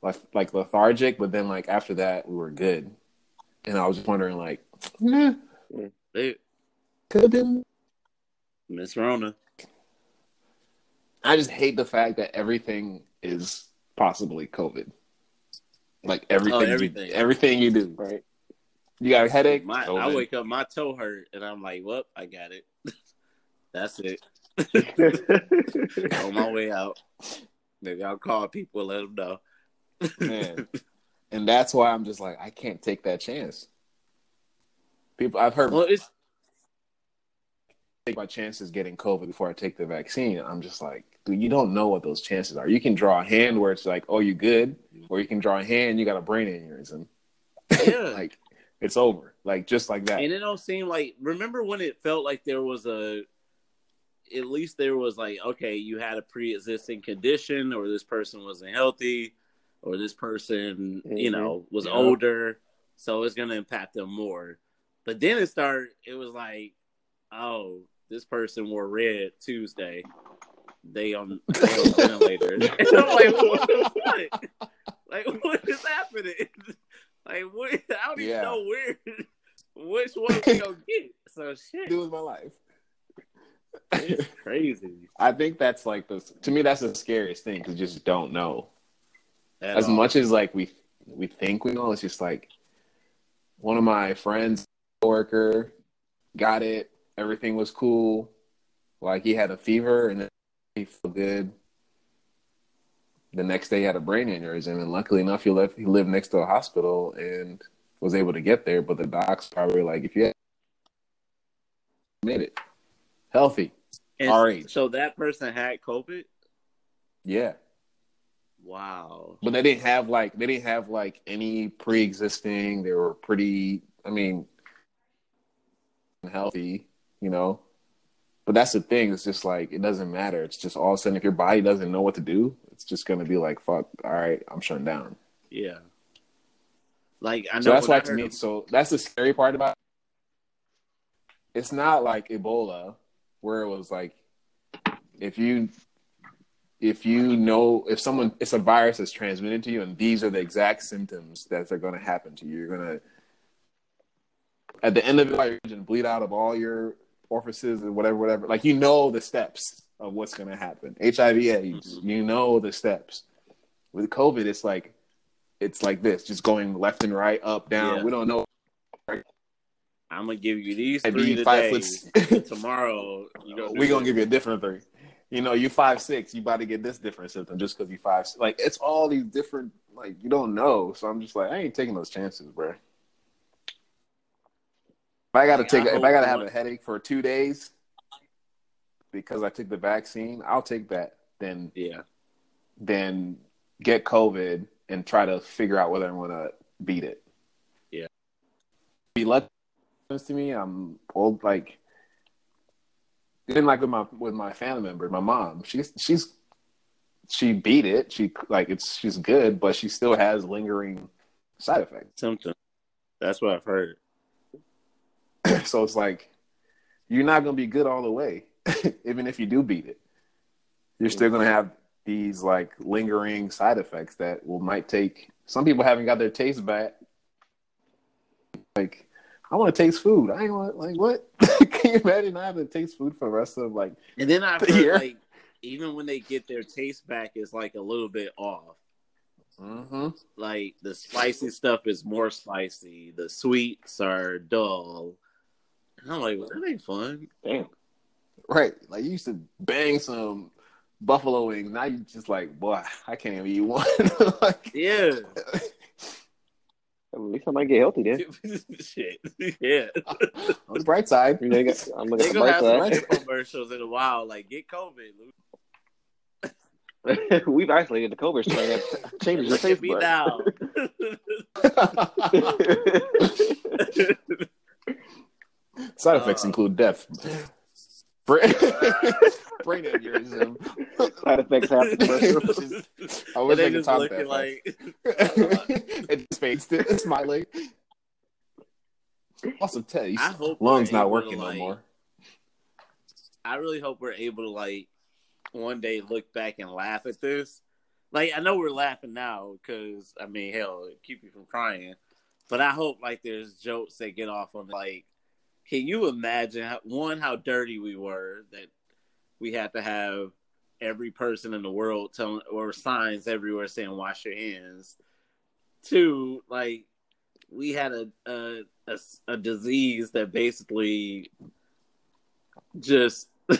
like like lethargic. But then like after that, we were good. And I was just wondering, like, hmm. nah, Hey, could have been Miss Rona. I just hate the fact that everything is possibly COVID. Like everything, Oh, everything. You, everything you do. Right. You got a headache. My, I wake up, my toe hurt, and I'm like, "Whoop, I got it. (laughs) That's it. (laughs) On my way out, maybe I'll call people, let them know." Man. (laughs) and that's why I'm just like, I can't take that chance. People, I've heard well, it's take my chances getting COVID before I take the vaccine. I'm just like, dude, you don't know what those chances are. You can draw a hand where it's like, oh, you good, or you can draw a hand, you got a brain aneurysm. (laughs) yeah. like it's over, like just like that. and it don't seem like remember when it felt like there was a at least there was like okay you had a pre-existing condition or this person wasn't healthy or this person you Mhm. know was Yeah. older so it's gonna impact them more but then it started it was like oh this person wore red tuesday they on, they on (laughs) ventilator (laughs) and i'm like what fuck like what is happening (laughs) like what i don't even Yeah. know where which one we gonna get so shit do with my life. it's crazy I think that's like the to me that's the scariest thing because you just don't know. at As all. much as like we we think we know, it's just like one of my friends, worker, got it. Everything was cool. Like he had a fever and then he felt good. The next day he had a brain aneurysm, and luckily enough, he left. He lived next to a hospital and was able to get there. But the docs probably like, if you had made it healthy, And so that person had covid yeah. wow But they didn't have like they didn't have like any pre-existing. They were pretty. I mean, healthy, you know. But that's the thing. It's just like it doesn't matter. It's just all of a sudden, if your body doesn't know what to do, it's just gonna be like, "Fuck, all right, I'm shutting down." yeah like i know So that's why to me, of- so that's the scary part about. It. It's not like Ebola, where it was like, if you, if you know, if someone, it's a virus that's transmitted to you, and these are the exact symptoms that are going to happen to you. You're gonna, at the end of it, you're gonna bleed out of all your orifices and whatever, whatever. Like you know the steps of what's going to happen. HIV/AIDS, mm-hmm. you know the steps. With COVID, it's like it's like this, just going left and right, up, down. Yeah. We don't know. i'm gonna give you these three five today (laughs) tomorrow you gonna We're gonna give you a different three. You know, you five six, you about to get this different symptom just because you five. Like it's all these different. Like you don't know, so I'm just like I ain't taking those chances, bro. If I gotta take, I if I gotta have a headache for two days because I took the vaccine, I'll take that. Then, yeah then get COVID and try to figure out whether I want to beat it. Yeah. Be lucky to me. I'm old. Like Then like with my with my family member, my mom, she's she's she beat it. She like it's she's good, but she still has lingering side effects. Something. That's what I've heard. (clears throat) so it's like you're not gonna be good all the way, (laughs) even if you do beat it. You're still gonna have these like lingering side effects that will might take some people haven't got their taste back. Like, I want to taste food. I ain't want like what? (laughs) Can you imagine not having to taste food for the rest of like? And then I've The heard like even when they get their taste back, it's like a little bit off. Mm-hmm. Like the spicy stuff is more spicy. The sweets are dull. And I'm like, well, that ain't fun. Damn. Right. Like you used to bang some buffalo wings. Now you just like, boy, I can't even eat one. (laughs) like, Yeah. At least I might get healthy then. (laughs) Shit. Yeah. on the bright side, You know, you got- I'm looking at the gonna have some bright other commercials in a while. Like get COVID. Luke. (laughs) We've isolated the COVID strain. That changes your Look at taste me buds. now. Side effects Uh. include death, (laughs) (laughs) brain, brain aneurysm. Side effects happen. (laughs) Just- I And wish they I could just talk looking that like it just faced it, smiling. Loss of taste. I hope Lungs not working to, no more. I really hope we're able to like one day look back and laugh at this. Like I know we're laughing now because I mean, hell, it keep you from crying. But I hope like there's jokes that get off on like, can you imagine how, one how dirty we were that we had to have every person in the world telling or signs everywhere saying wash your hands. Two, like we had a a, a, a disease that basically just (laughs)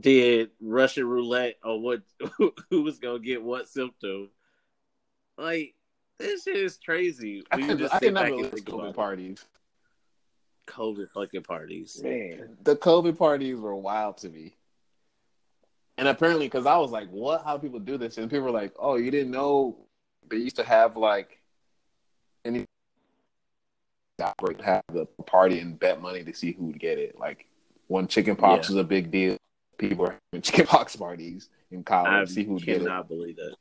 did Russian roulette on what (laughs) who was gonna get what symptom. Like this shit is crazy. I can, just I can never think COVID parties. COVID fucking parties. Man, The COVID parties were wild to me. And apparently, because I was like, what? How do people do this? And people were like, oh, you didn't know they used to have like any outbreak have the party and bet money to see who would get it. Like when chicken pox Yeah. was a big deal, people were having (laughs) chicken pox parties in college I to see who would get it. cannot believe that.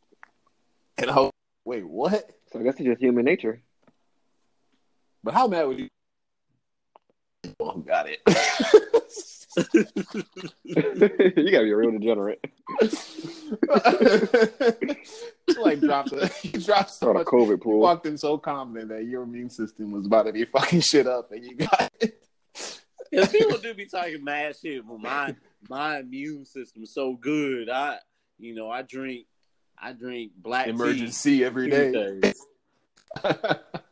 And I was wait, what? so I guess it's just human nature. But how mad would you? Well, who got it? (laughs) you gotta be a real degenerate. (laughs) like dropped a, (laughs) you dropped so Start a. COVID You pool. walked in so confident that your immune system was about to be fucking shit up, and you got it. Because people do be talking mad shit, but my my immune system's so good. I you know, I drink I drink black Emergen-C every tea day.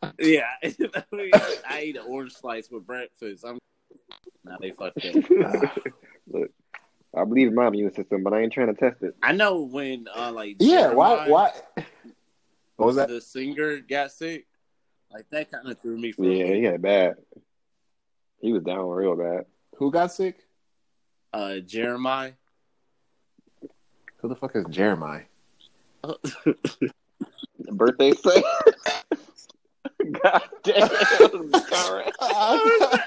Tuesdays. Yeah. (laughs) I, mean, I eat an orange slice with breakfast. I'm now they fucked up. (laughs) Look, I believe in my immune system, but I ain't trying to test it. I know when uh like yeah, why? Jeremiah, Why? What was that? the singer got sick, like that kind of threw me for Yeah, he had bad. He was down real bad. Who got sick? uh Jeremiah. Who the fuck is Jeremiah? (laughs) Birthday say. God damn. Alright. (laughs)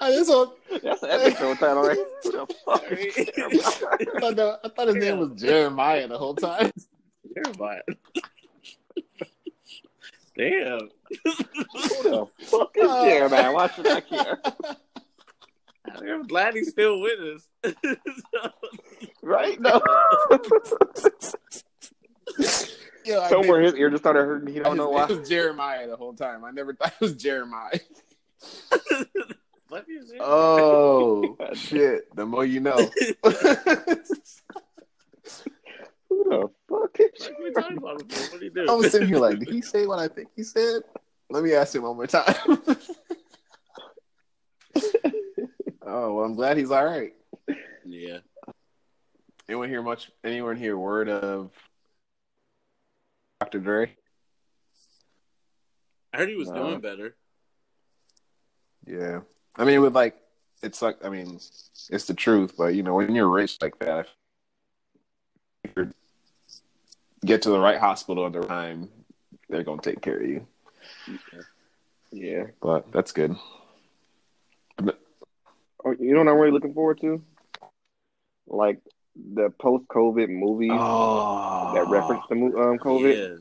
I, just thought, That's an episode title, right? Who the fuck? (laughs) I, thought that- I thought his name was Jeremiah the whole time. Jeremiah. Damn. Who the fuck is Jeremiah? Why should I care? I'm glad he's still with us. Right? No. (laughs) Yo, I Somewhere think- his ear just started (laughs) hurting. He don't know why. It was Jeremiah the whole time. I never thought it was Jeremiah. (laughs) Fuck is it? Oh (laughs) shit! The more you know. Who the fuck is What are we talking about him? What do you do? I was sitting here like, did he say what I think he said? Let me ask him one more time. oh well, I'm glad he's all right. yeah. Anyone hear much? Anyone hear word of Dr. Dre? I heard he was No. doing better. Yeah, I mean, with like, it's like, I mean, it's the truth, but you know, when you're rich like that, if you get to the right hospital at the time, they're gonna take care of you. Yeah. But that's good. Oh, you know what I'm really looking forward to? Like the post-COVID movie Oh, that reference the mo- um COVID. Yeah.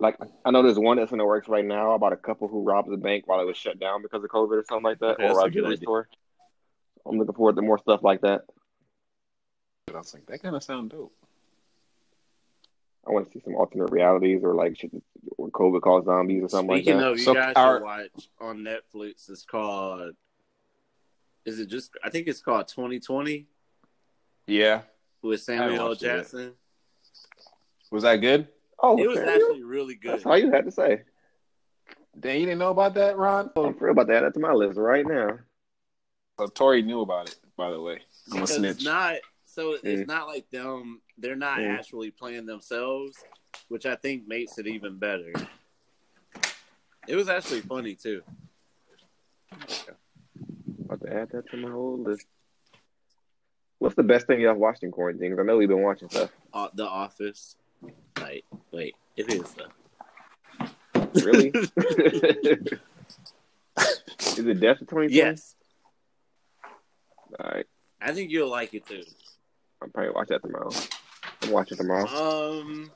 Like I know there's one that's in the works right now about a couple who robbed the bank while it was shut down because of COVID or something like that, Okay, or a a jewelry store. I'm looking forward to more stuff like that. I was like, that kind of sound dope. I want to see some alternate realities or like shit where COVID caused zombies or something Speaking like that. of, you So guys our- should watch on Netflix. It's called. Is it just? I think it's called 2020 Yeah, with Samuel L. watched it. Jackson. was that good? oh, It was Samuel? actually really good. That's all you had to say. Damn, you didn't know about that, Ron? I'm for real about that. That's my list right now. So Tori knew about it, by the way. I'm a snitch. It's not so. It's Mm. not like them. They're not Mm. actually playing themselves, which I think makes it even better. It was actually funny too. About to add that to my whole list. What's the best thing y'all watched in quarantine? 'Cause I know we've been watching stuff. Uh, the Office. Like, wait, it is though. Really? (laughs) (laughs) Is it Death of 2020? yes, All right. I think you'll like it too. I'll probably watch that tomorrow. I'm watching tomorrow. Um,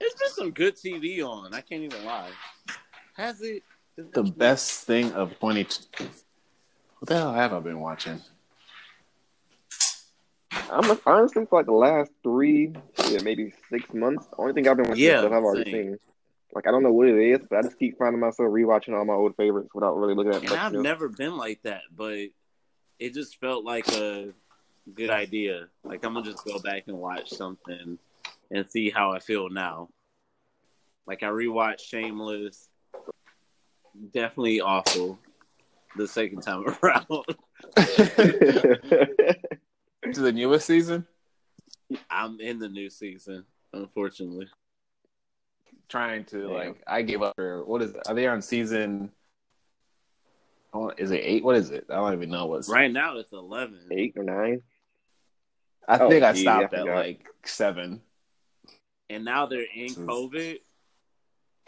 there's been some good TV on. I can't even lie. Has it? the best thing of 20. What the hell have I been watching? I'm honestly for like the last three, yeah, maybe six months. The only thing I've been watching Yeah, stuff I've already same. seen. Like I don't know what it is, but I just keep finding myself rewatching all my old favorites without really looking at And much I've new. never been like that, but it just felt like a good idea. Like I'm gonna just go back and watch something and see how I feel now. Like I rewatched Shameless. Definitely awful. The second time (laughs) around. (laughs) To the newest season? I'm in the new season, unfortunately. Trying to, Damn. like, I gave up for, what is it? Are they on season, oh, is it eight? What is it? I don't even know what's. Right now it's eleven. Eight or nine. I Oh, think I gee, stopped I at like seven. And now they're in Jesus. COVID.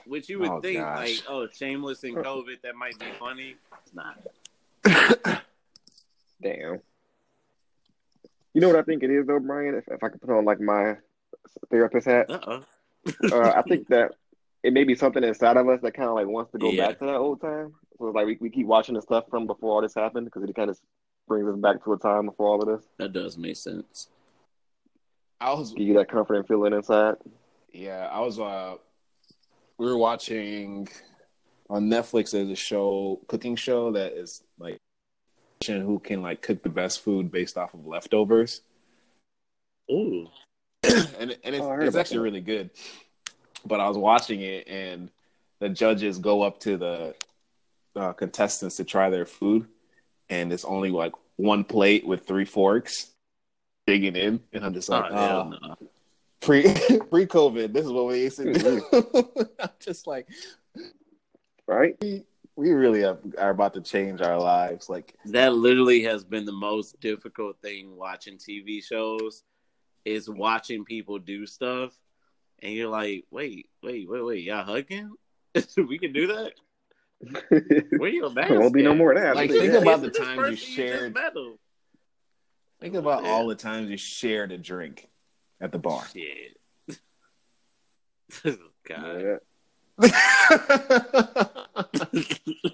Which you would Oh, think gosh. like, oh, shameless in COVID, that might be funny. It's not. Damn. You know what I think it is though, Brian? If, if I could put on like my therapist hat, Uh oh. uh, I think (laughs) that it may be something inside of us that kind of like wants to go Yeah. back to that old time. So like we, we keep watching the stuff from before all this happened because it kind of brings us back to a time before all of this. That does make sense. I was, Give you that comfort and feeling inside. yeah, I was, uh, we were watching on Netflix, there's a show, cooking show that is like, who can like cook the best food based off of leftovers. Ooh. (clears throat) and and it's, Oh, it's actually that. really good. But I was watching it, and the judges go up to the uh, contestants to try their food, and it's only like one plate with three forks, digging in, and I'm just Oh, like, hell oh, no. pre (laughs) pre COVID, this is what we used to do. (laughs) I'm just like, Right? We really are, are about to change our lives. Like, That literally has been the most difficult thing watching TV shows is watching people do stuff and you're like, wait, wait, wait, wait, y'all hugging? (laughs) we can do that? (laughs) Where your mask? There won't be no more of that. Like, Yeah. think about the times you shared- think about Yeah. all the times you shared a drink at the bar. Shit. (laughs) God. Yeah. (laughs)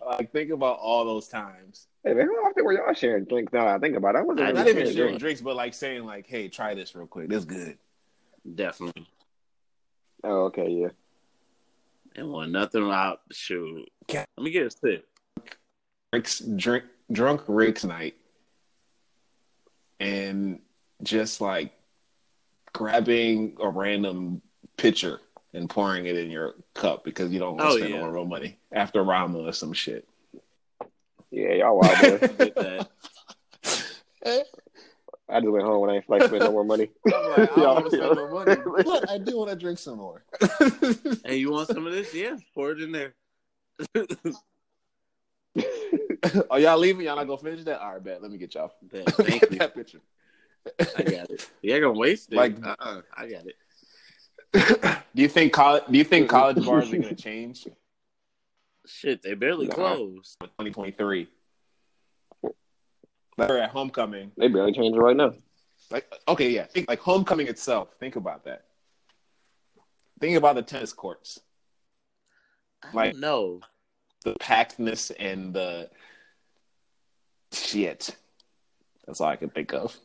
like think about all those times. Hey man, how often were y'all sharing drinks? Now I think about it, I wasn't I really Not even sharing sharing drinks. drinks, but like saying like, "Hey, try this real quick. This good." Definitely. Oh, okay, yeah. And want nothing out. Shoot. Let me get a sip. Rick's drink drunk Rick's night, and just like grabbing a random pitcher and pouring it in your cup because you don't want to Oh, spend yeah. no real money after Rama or some shit. Yeah, y'all wild (laughs) that. I just went home when I ain't feel like spending no more money. I'm I don't (laughs) want to spend no money, (laughs) but I do want to drink some more. Hey, you want some of this? Yeah, pour it in there. oh, y'all leaving? Y'all not gonna finish that? All right, bet. Let me get y'all. Bet. Thank get you. that picture. I got it. You ain't gonna waste it. Like- uh-uh. I got it. Do you think college? Do you think college bars are gonna change? Shit, they barely Nah. closed. 2023. Like at homecoming. They barely changed it right now. Like okay, yeah. Think like homecoming itself. Think about that. Think about the tennis courts. Like- don't. The packedness and the shit. That's all I can think of.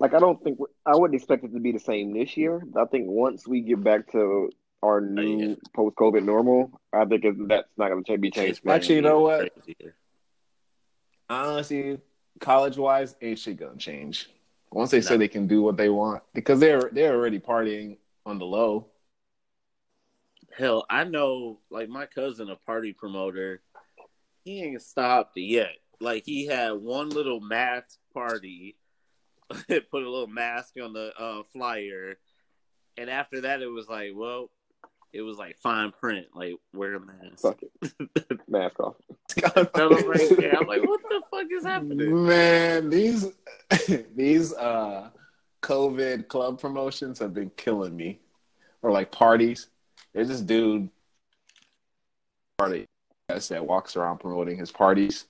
Like I don't think I wouldn't expect it to be the same this year. I think once we get back to our oh, new yeah. post-COVID normal, I think that's not going to be changed. Actually, you know what? Honestly, college wise, ain't shit gonna change. Once they say they can do what they want, because they're they're already partying on the low. Hell, I know, like my cousin, a party promoter, he ain't stopped yet. Like he had one little mask party, (laughs) put a little mask on the uh, flyer, and after that, it was like, well, it was like fine print, like wear a mask. Fuck it, (laughs) mask off. I'm right there. I'm like, what the fuck is happening? Man, these (laughs) these uh COVID club promotions have been killing me. Or like parties. There's this dude party that walks around promoting his parties.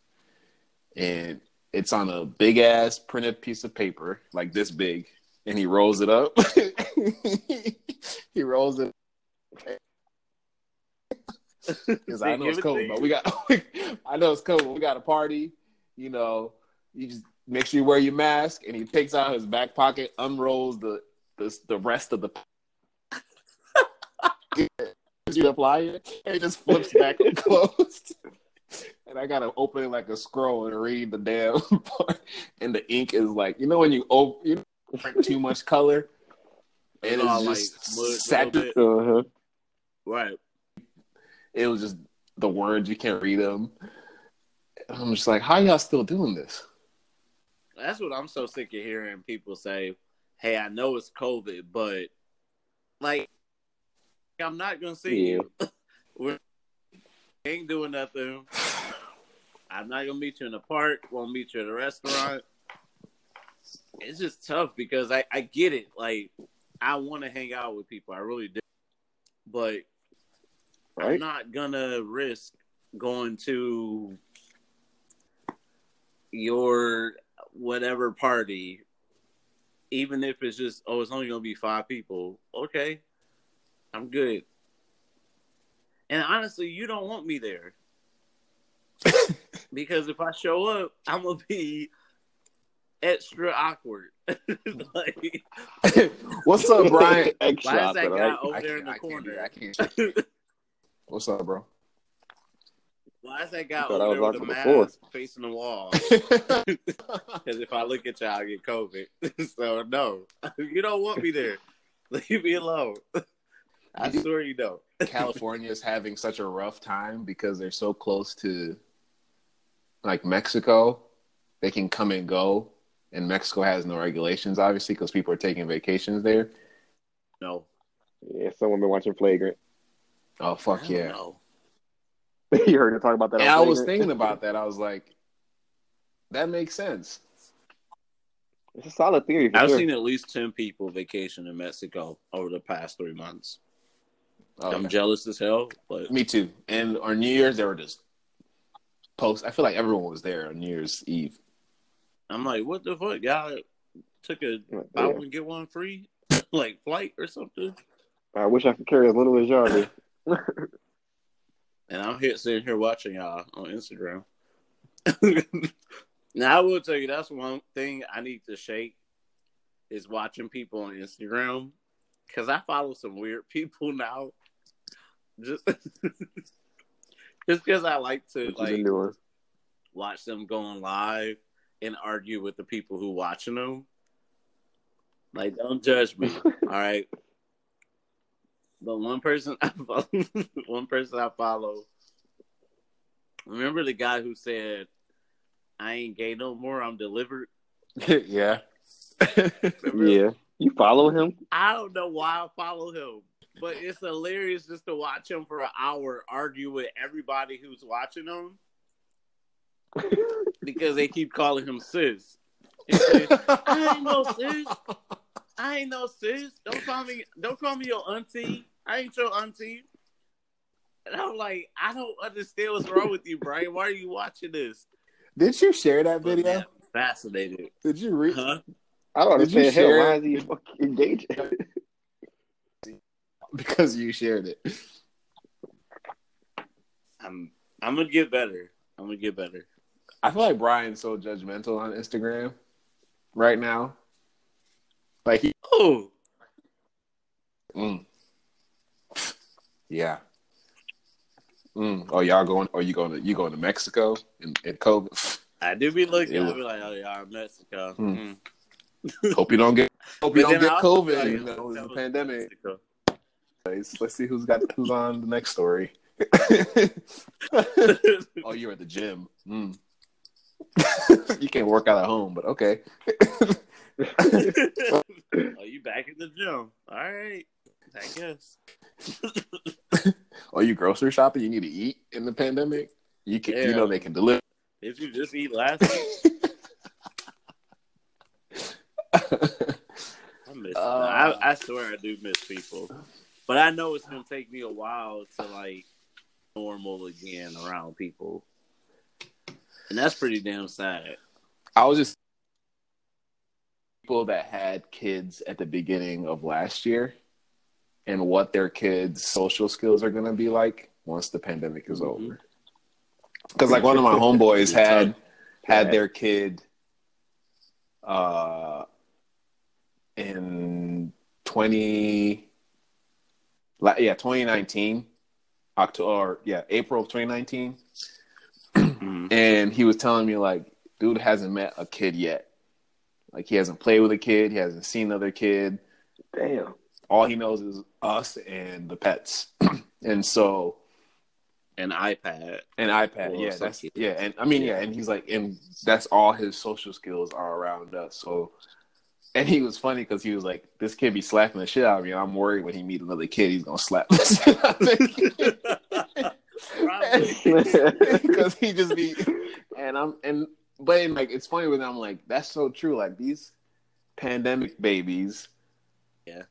And it's on a big ass printed piece of paper, like this big, and he rolls it up. (laughs) he rolls it (laughs) because I know it's Give it to COVID, you. but we got (laughs) I know it's cold, We got a party, you know. You just make sure you wear your mask, and he takes out his back pocket, unrolls the the, the rest of the you the flyer, and it just flips back closed. And I gotta open it like a scroll and read the damn (laughs) part. And the ink is like, you know, when you open, you print too much color, and it's like just a saturated. Uh-huh. Right. it was just the words you can't read them. And I'm just like, how y'all still doing this? That's what I'm so sick of hearing people say. Hey, I know it's COVID, but like, I'm not gonna see Yeah. you. (laughs) we ain't doing nothing. I'm not gonna meet you in the park. Won't meet you at a restaurant. It's just tough because I I get it. Like, I want to hang out with people. I really do, but I'm not gonna risk going to your whatever party, even if it's just oh, it's only gonna be five people. Okay, I'm good. And honestly, you don't want me there because if I show up, I'm gonna be extra awkward. (laughs) like, (laughs) What's up, Brian? (laughs) Extra Why is that awkward, guy right? over I there in can't- the I can't corner? I can't. What's up, bro? Why is that guy thought I over there was with a awkward before. mask facing the wall? Because if I look at y'all, I get COVID. so no, you don't want me there. Leave me alone. I swear you don't. California is having such a rough time because they're so close to like Mexico. They can come and go, and Mexico has no regulations, obviously, because people are taking vacations there. No. Yeah, someone been watching Flagrant. Oh fuck yeah! know. (laughs) you heard her talk about that. And I was thinking (laughs) about that. I was like, that makes sense. It's a solid theory. I've sure. seen at least ten people vacation in Mexico over the past three months. Oh, I'm yeah. jealous as hell, but Me too. And on New Year's, they were just post. I feel like everyone was there on New Year's Eve. I'm like, what the fuck? Y'all took a buy Yeah. one get one free, (laughs) like flight or something. I wish I could carry as little as y'all do. (laughs) (laughs) And I'm here sitting here watching y'all on Instagram. now I will tell you that's one thing I need to shake is watching people on Instagram because I follow some weird people now. Just just because I like to you like watch them going live and argue with the people who watching them. Like, don't judge me, (laughs) all right? But one person I follow, (laughs) one person I follow. Remember the guy who said, "I ain't gay no more. I'm delivered." (laughs) yeah. Remember? Yeah, you follow him. I don't know why I follow him, but it's hilarious just to watch him for an hour argue with everybody who's watching him (laughs) because they keep calling him sis. He said, I ain't no sis. I ain't no sis. Don't call me. Don't call me your auntie. I ain't your auntie. And I'm like, I don't understand what's wrong with you, Brian. Why are you watching this? Did you share that But video? man, fascinated. Did you read? Huh? I don't Did you understand. Hell, why it? is he fucking engaged? (laughs) Because you shared it. I'm I'm gonna get better. I'm gonna get better. I feel like Brian's so judgmental on Instagram right now. Like he, Oh, mm. yeah. Mm. Oh, y'all going? Or you going to you going to Mexico in, in COVID? I do be looking. It I was- be like, oh yeah, I'm Mexico. Mm. Hope you don't get hope you don't get I also COVID. like, You know, it's that a pandemic. Mexico. Let's, let's see who's got who's on the next story. (laughs) oh, you're at the gym. Mm. (laughs) you can't work out at home, but okay. (laughs) oh, you back in the gym? All right, I guess. Are you grocery shopping? You need to eat in the pandemic. You can, you know, they can deliver. Did you just eat last week? I miss. Uh, I, I swear I do miss people, but I know it's gonna take me a while to like normal again around people, and that's pretty damn sad. I was just people that had kids at the beginning of last year, and what their kids' social skills are going to be like once the pandemic is Mhm. over. Because like one of my (laughs) homeboys had had their kid uh in 20 la- yeah 2019 october yeah april of 2019 Mhm. (clears throat) and he was telling me like dude hasn't met a kid yet like he hasn't played with a kid he hasn't seen another kid Damn. all he knows is us and the pets (clears throat) and so An iPad. An iPad, Well, yeah, that's yeah, and I mean, yeah. Yeah. and he's like, and that's all his social skills are around us. So, and he was funny because he was like, this kid be slapping the shit out of me. I'm worried when he meet another kid, he's gonna slap the shit out of the Probably. (laughs) because he just be, and I'm and but and, like it's funny when I'm like, that's so true. Like these pandemic babies, Yeah.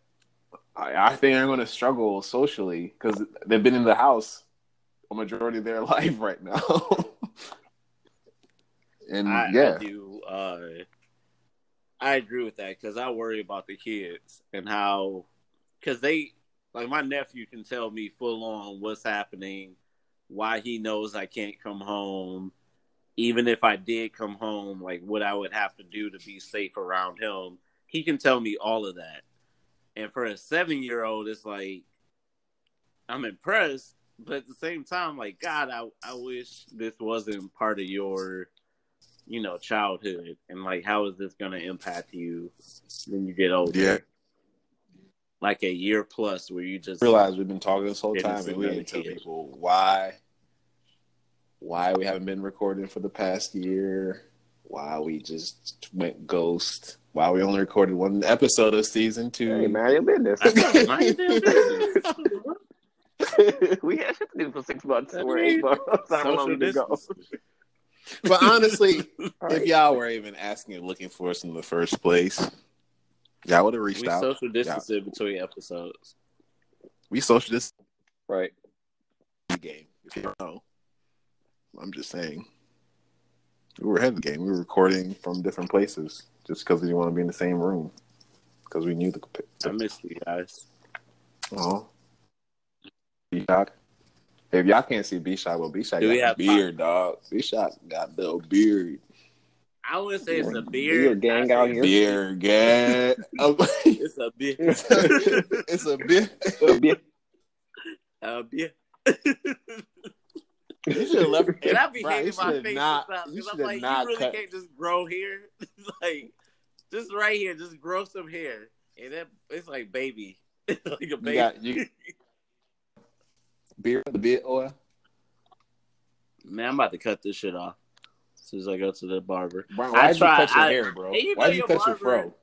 I, I think are gonna struggle socially because they've been in the house a majority of their (laughs) life right now. and I, yeah, I do. Uh, I agree with that because I worry about the kids and how, because they, like my nephew can tell me full on what's happening, why he knows I can't come home, even if I did come home, like what I would have to do to be safe around him. He can tell me all of that. And for a seven year old, it's like, I'm impressed, but at the same time, like, God, I, I wish this wasn't part of your you know, childhood and like how is this gonna impact you when you get older? Yeah. Like a year plus where you just realize we've been talking this whole time and we another didn't tell kid. people why why we haven't been recording for the past year, why we just went ghost, why we only recorded one episode of season two. Hey, man, your business. Mind your (laughs) business. we had shit to do for six months I or eight months. How long Social did it go? Distance. But honestly, (laughs) All if y'all were even asking and looking for us in the first place, y'all would have reached We out. social distance in between episodes. we social this Right. game. If you know, I'm just saying. We were ahead of the game. We were recording from different places just because we didn't want to be in the same room because we knew the. I missed you guys. Oh, B Shot. If y'all can't see B Shot, well, B Shot Do got a have beard, dog. B Shot got the beard. I wouldn't say it's a Beard beard. gang out here. Beard, gang. (laughs) It's a beard. (laughs) it's a beard. a beard. You should have left. And I be Brian, hating my face not. You because I'm should like, not you really cut. can't just grow hair. (laughs) like, just right here, just grow some hair, and that it's like baby, like a You baby. got you. Beard, the beard oil. Man, I'm about to cut this shit off as soon as I go to the barber. Brian, I why'd you cut your I- hair, bro? You Why'd you your cut your fro?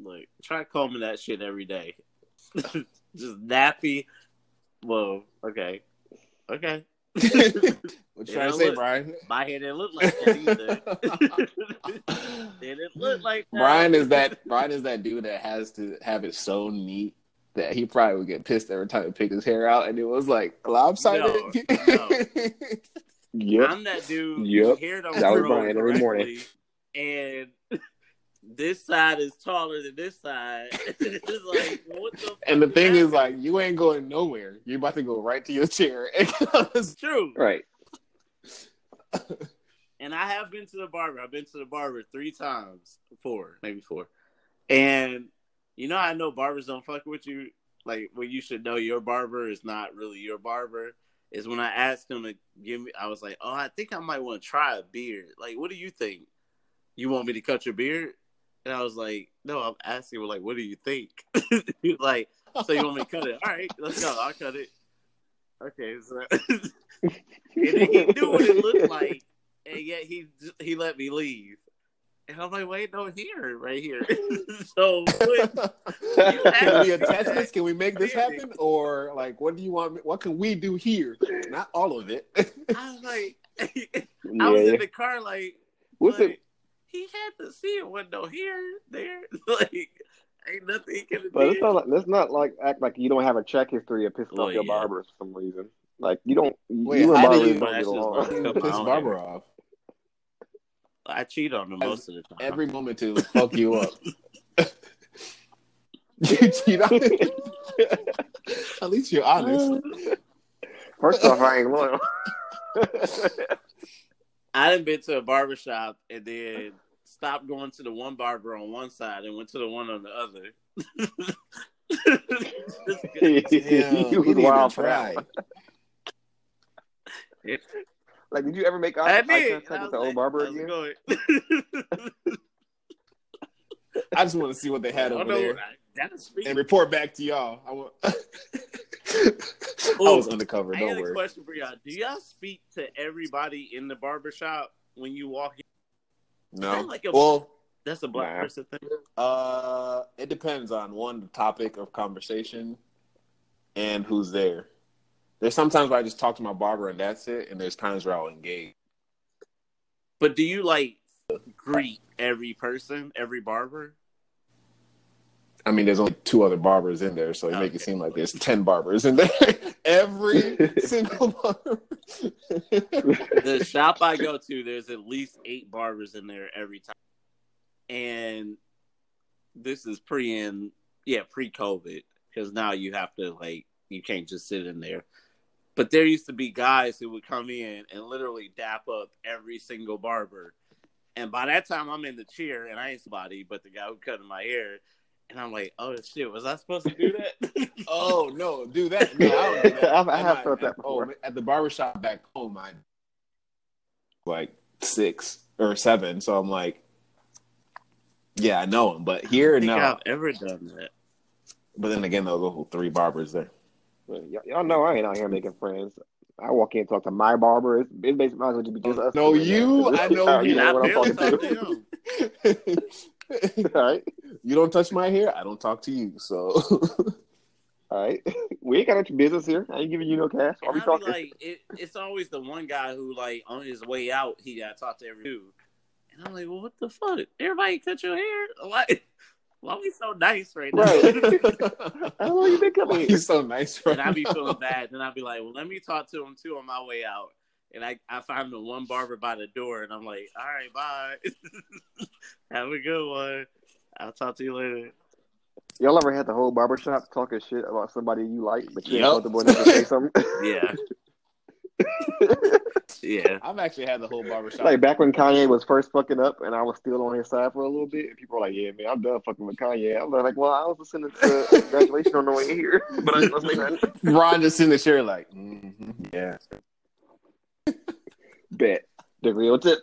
Look, try combing that shit every day. (laughs) just nappy. Whoa. Okay. Okay. (laughs) what you trying to say, look. Brian? My hair didn't look like that either. (laughs) Didn't look like that. Brian is that Brian is that dude that has to have it so neat that he probably would get pissed every time he picked his hair out, and it was like lopsided. No, no. Yep. I'm that dude. Yep. Your hair don't That was grow Brian every morning. and this side is taller than this side. (laughs) it's like what the. And the fuck thing is, like, you ain't going nowhere. You're about to go right to your chair. (laughs) it's true. Right. (laughs) And I have been to the barber. I've been to the barber three times, four, maybe four. And you know, I know barbers don't fuck with you. Like when you should know your barber is not really your barber. Is when I asked him to give me. I was like, "Oh, I think I might want to try a beard. Like, what do you think? You want me to cut your beard?" And I was like, "No, I'm asking. Like, what do you think?" (laughs) Like, "So you want me to cut it? All right, let's go. I'll cut it." Okay, so (laughs) and he knew what it looked like, and yet he he let me leave. And I'm like, wait, no, here, right here. (laughs) (laughs) so (laughs) Can we attach this? Can we make this happen? Or like, what do you want? What can we do here? Not all of it. I was like, Yeah. I was in the car, like, What's like, it? he had to see it window here, there, like, ain't nothing he could have But it's not like let's not like act like you don't have a check history of pissing Oh, off your yeah. barber for some reason. Like you don't. Wait, you and how do barbers you- don't That's get along. piss Barbara off I cheat on him most of the time. every moment to fuck you up. (laughs) you cheat on it. (laughs) At least you're honest. (laughs) First off, I ain't loyal. I done been to a barbershop and then stopped going to the one barber on one side and went to the one on the other. you Damn, was didn't wild even for that. try. One. Like, did you ever make I eye, eye contact I with was the old barber again? (laughs) I just want to see what they had I over know. there I- and report back to y'all. I want. (laughs) I was undercover. I Don't got a worry. question for y'all. Do y'all speak to everybody in the barber shop when you walk in? No. that like a- well, That's a black Nah. person thing. uh, it depends on one the topic of conversation and who's there. There's sometimes where I just talk to my barber and that's it, and there's times where I'll engage. But do you like greet every person, every barber? I mean, there's only two other barbers in there, so you make it seem like there's ten barbers in there. (laughs) Every (laughs) single barber. (laughs) the shop I go to, there's at least eight barbers in there every time. And this is pre and yeah, pre COVID, because now you have to like you can't just sit in there. But there used to be guys who would come in and literally dap up every single barber. And by that time I'm in the chair and I ain't somebody but the guy who cut my hair. And I'm like, oh shit, was I supposed to do that? (laughs) oh no, do that. (laughs) No, I, don't do that. (laughs) I've- I At have my- felt that oh, before. Oh, at the barbershop back home, I like six or seven. So I'm like, yeah, I know him, but here I think no. I've ever done that. But then again, those are three barbers there. Well, y- y'all know I ain't out here making friends. I walk in and talk to my barber. It's, it basically might as well just be just oh, us. No, you. in there, you. 'cause I this is know you. you know I what I'm talking talk to. to him. All (laughs) (laughs) right, you don't touch my hair, I don't talk to you. So (laughs) all right. We ain't got your business here. I ain't giving you no mm-hmm. cash. Why And we I be talking? like, it, it's always the one guy who, like, on his way out, he got to talk to every dude. And I'm like, well, what the fuck? Everybody cut your hair? Why, why are we so nice right now? Right. (laughs) How long you been coming here? he's so nice, right and I'd be feeling bad. Then I'd be like, well, let me talk to him too on my way out. And I, I find the one barber by the door, and I'm like, all right, bye. (laughs) Have a good one. I'll talk to you later. Y'all ever had the whole barbershop talking shit about somebody you like, but you Yep. ain't comfortable enough to say something? (laughs) Yeah. Yeah. I've actually had the whole barbershop. like back when Kanye was first fucking up, and I was still on his side for a little bit, and people were like, "Yeah, man, I'm done fucking with Kanye." I'm like, "Well, I was listening to Congratulations (laughs) on the way here, but I didn't listen to that." Ron just in the chair, like, mm-hmm, yeah. Bet the real tip.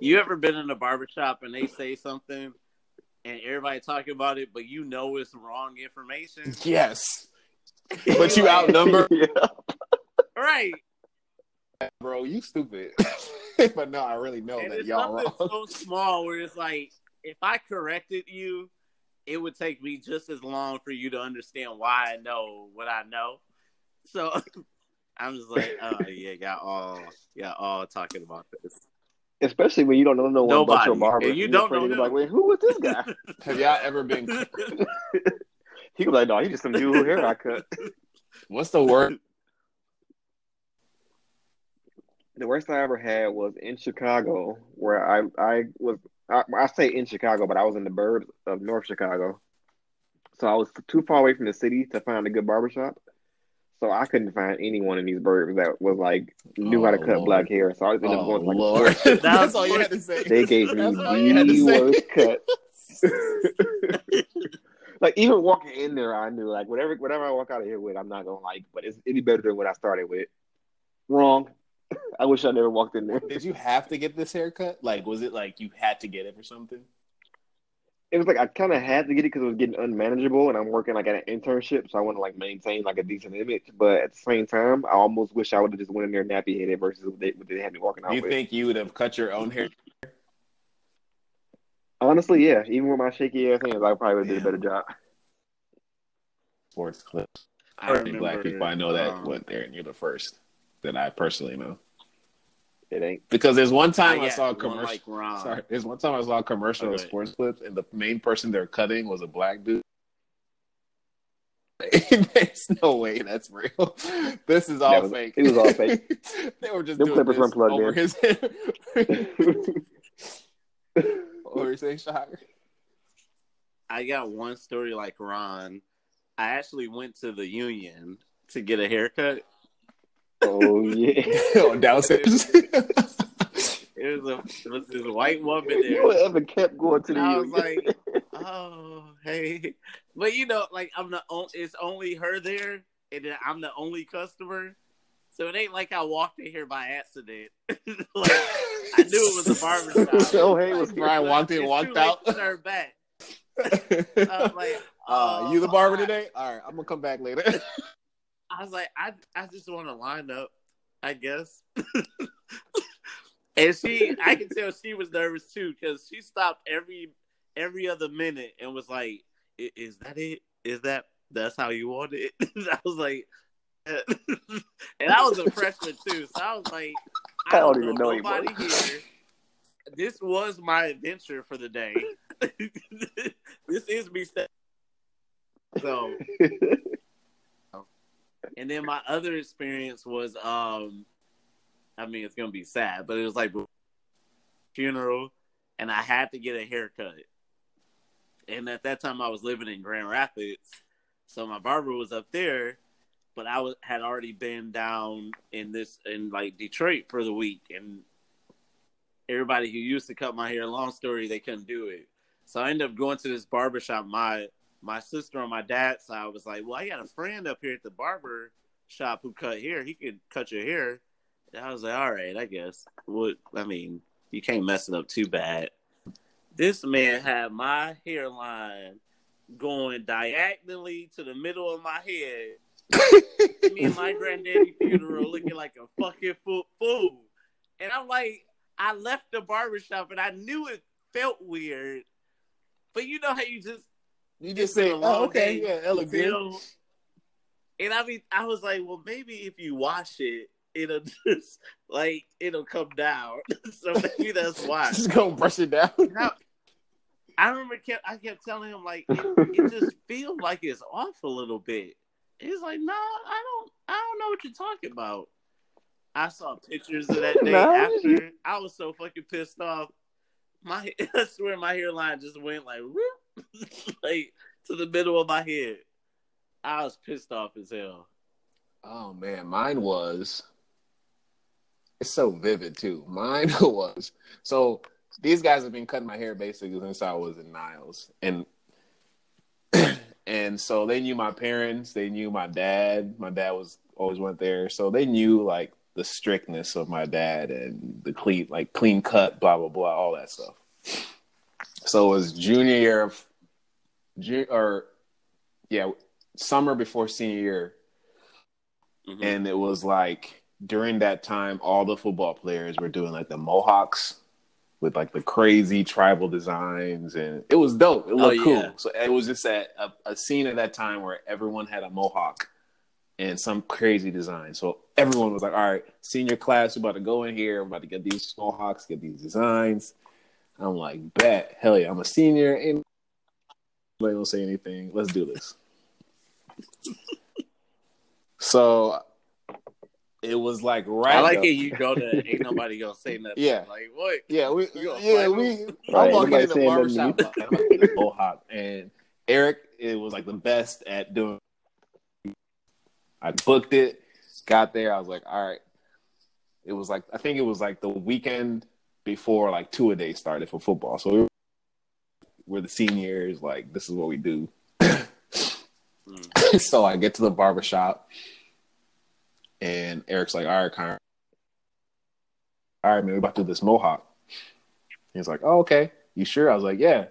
You ever been in a barbershop and they say something and everybody talking about it, but you know it's wrong information? Yes, but you outnumber, (laughs) yeah. Right. bro. You stupid. (laughs) but no, I really know and that it's y'all something wrong. so small where it's like, if I corrected you, it would take me just as long for you to understand why I know what I know. So (laughs) I'm just like, oh yeah, y'all all y'all all talking about this. Especially when you don't know no one but your barber. And you You're don't know him. Like, wait, who was this guy? (laughs) Have y'all ever been? he was like, no, he just some dude who hair I cut. What's the word? The worst I ever had was in Chicago, where I I was I, I say in Chicago, but I was in the burbs of North Chicago, so I was too far away from the city to find a good barbershop. So I couldn't find anyone in these burbs that was like knew how to Oh, cut Lord. black hair. So I just ended up Oh going to like a Lord, (laughs) store. that's all you had to say. They gave (laughs) me That's all you had to the worst cut. (laughs) like even walking in there, I knew like whatever whatever I walk out of here with, I'm not gonna like, but it's any better than what I started with. Wrong. (laughs) I wish I never walked in there. Did you have to get this haircut? Like, was it like you had to get it for something? It was like I kind of had to get it because it was getting unmanageable, and I'm working like at an internship, so I want to like maintain like a decent image. But at the same time, I almost wish I would have just went in there nappy headed versus what they, what they had me walking out Do you with. think you would have cut your own hair? Honestly, yeah. Even with my shaky ass hands, I probably would have did a better job. Sports clips. I I think black people I know that um, went there, and you're the first that I personally know. It ain't. Because there's one time I, saw a commercial. like Ron. Sorry, there's one time I saw a commercial of Okay. sports clips, and the main person they're cutting was a black dude. (laughs) There's no way that's real. This is all That was- fake. it was all fake. (laughs) they were just Them doing clippers this weren't plugged over in. his head. (laughs) what were you saying, Shaka? I got one story like Ron. I actually went to the union to get a haircut. Oh yeah. (laughs) oh, downstairs. (laughs) It was a it was this white woman there. You ever kept going to the I was like, (laughs) oh, hey. But you know, like I'm the only, it's only her there, and then I'm the only customer. So it ain't like I walked in here by accident. like I knew it was a barbershop. oh hey, was Brian walked in, It's walked too late out. to turn back. I was like, uh, oh, you the barber I- today? All right, I'm gonna come back later. I was like, I I just want to line up, I guess. (laughs) and she, I can tell she was nervous too because she stopped every every other minute and was like, "I- "Is that it? Is that that's how you want it?" (laughs) I was like, (laughs) and I was a freshman too, so I was like, I I don't, don't even know nobody anymore. here. This was my adventure for the day. this is me. Step- so and then my other experience was, um, I mean, it's gonna be sad, but it was like funeral, and I had to get a haircut. And at that time, I was living in Grand Rapids, so my barber was up there, but I was had already been down in this in like Detroit for the week, and everybody who used to cut my hair, long story, they couldn't do it. So I ended up going to this barbershop. My my sister on my dad's side was like, "Well, I got a friend up here at the barber shop who cut hair. He could cut your hair." And I was like, "All right, I guess." What I mean, you can't mess it up too bad. This man had my hairline going diagonally to the middle of my head. Me and my granddaddy funeral looking like a fucking fool. And I'm like, I left the barbershop and I knew it felt weird. But you know how you just you just say, a long "Oh, okay, day. yeah, looks good." Um, and I mean, I was like, well, maybe if you wash it, it'll (laughs) just like it'll come down. (laughs) so maybe that's (laughs) why. Just go brush it down. Now, I remember kept I kept telling him like it, it just feels like it's off a little bit. He's like, no, I don't, I don't know what you're talking about. I saw pictures of that day No. after. I was so fucking pissed off. My, I swear, my hairline just went like, whoop, (laughs) like to the middle of my head. I was pissed off as hell. Oh man, mine was. It's so vivid too. (laughs) Mine was so. These guys have been cutting my hair basically since I was in Niles, and (clears throat) and so they knew my parents. They knew my dad. My dad was always went there, so they knew like the strictness of my dad and the clean, like clean cut, blah blah blah, all that stuff. So it was junior year of, ju- or yeah, summer before senior year. Mhm. and it was like during that time all the football players were doing like the mohawks with like the crazy tribal designs. And it was dope. It looked Oh, cool so it was just at a, a scene at that time where everyone had a mohawk and some crazy design. So everyone was like all right senior class we're about to go in here. We're about to get these mohawks get these designs i'm like bet hell yeah i'm a senior and nobody gonna say anything let's do this (laughs) so it was like right. I like up- it. You go to ain't nobody gonna say (laughs) nothing. Yeah. like what? Yeah, we yeah we. him? I'm Right, walking nobody in the saying nothing to barbershop like, I'm about to get a mohawk, and Eric it was like the best at doing. I booked it, got there. I was like, all right. It was like I think it was like the weekend before like two a day started for football. So we were, we're the seniors. Like this is what we do. Mm. (laughs) so I get to the barbershop and Eric's like, all right, Connor. All right, man, we're about to do this mohawk. He's like, oh, okay. You sure? I was like, yeah.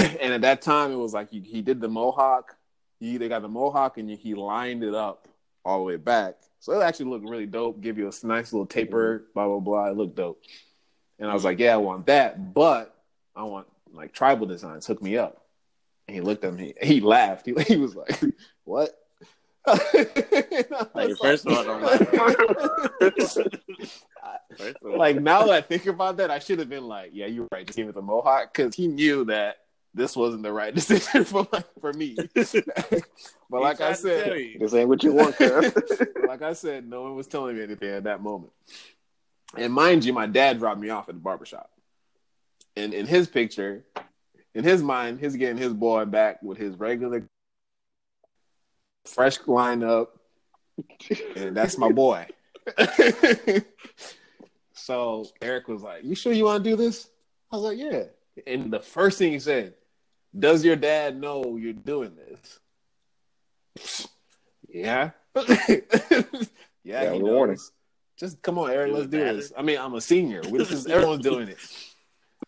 (clears throat) And at that time, it was like he, he did the mohawk. He either got the mohawk and he lined it up all the way back. So it actually looked really dope. Give you a nice little taper, mm-hmm. blah, blah, blah. It looked dope. And I was like, yeah, I want that. But I want like tribal designs. Hook me up. And he looked at me. (laughs) He laughed. He, he was like, (laughs) what? (laughs) Like, first of all, don't laugh. First of all, like now that I think about that, I should have been like, "Yeah, you're right." Just give me the mohawk because he knew that this wasn't the right decision for my, for me. but like I said, This ain't what you want, cuz. like I said, no one was telling me anything at that moment. And mind you, my dad dropped me off at the barbershop. And in his picture, in his mind, he's getting his boy back with his regular fresh lineup. And that's my boy. (laughs) so Eric was like, You sure you want to do this? I was like, Yeah. And the first thing he said, Does your dad know you're doing this? (laughs) Yeah. (laughs) yeah, Yeah, he knows. Just come on, Eric, let's do dad? this. I mean, I'm a senior. We- This (laughs) is everyone's doing it.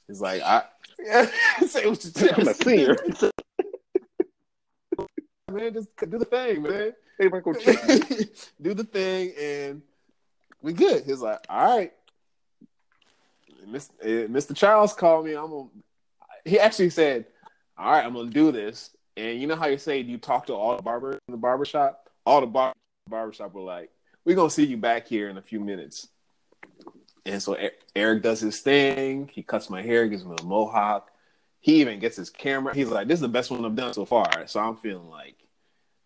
He's like, I (laughs) say what you I'm a senior. (laughs) man. Just do the thing, man. Hey, Michael do the thing, and we good. He's like, all right. Miss- eh, Mr. Charles called me. I'm gonna. He actually said, "All right, I'm gonna do this." And you know how you say you talk to all the barbers in the barbershop? All the bar barbershop were like, "We're gonna see you back here in a few minutes." And so Eric does his thing. He cuts my hair, gives me a mohawk. He even gets his camera. He's like, "This is the best one I've done so far." So I'm feeling like,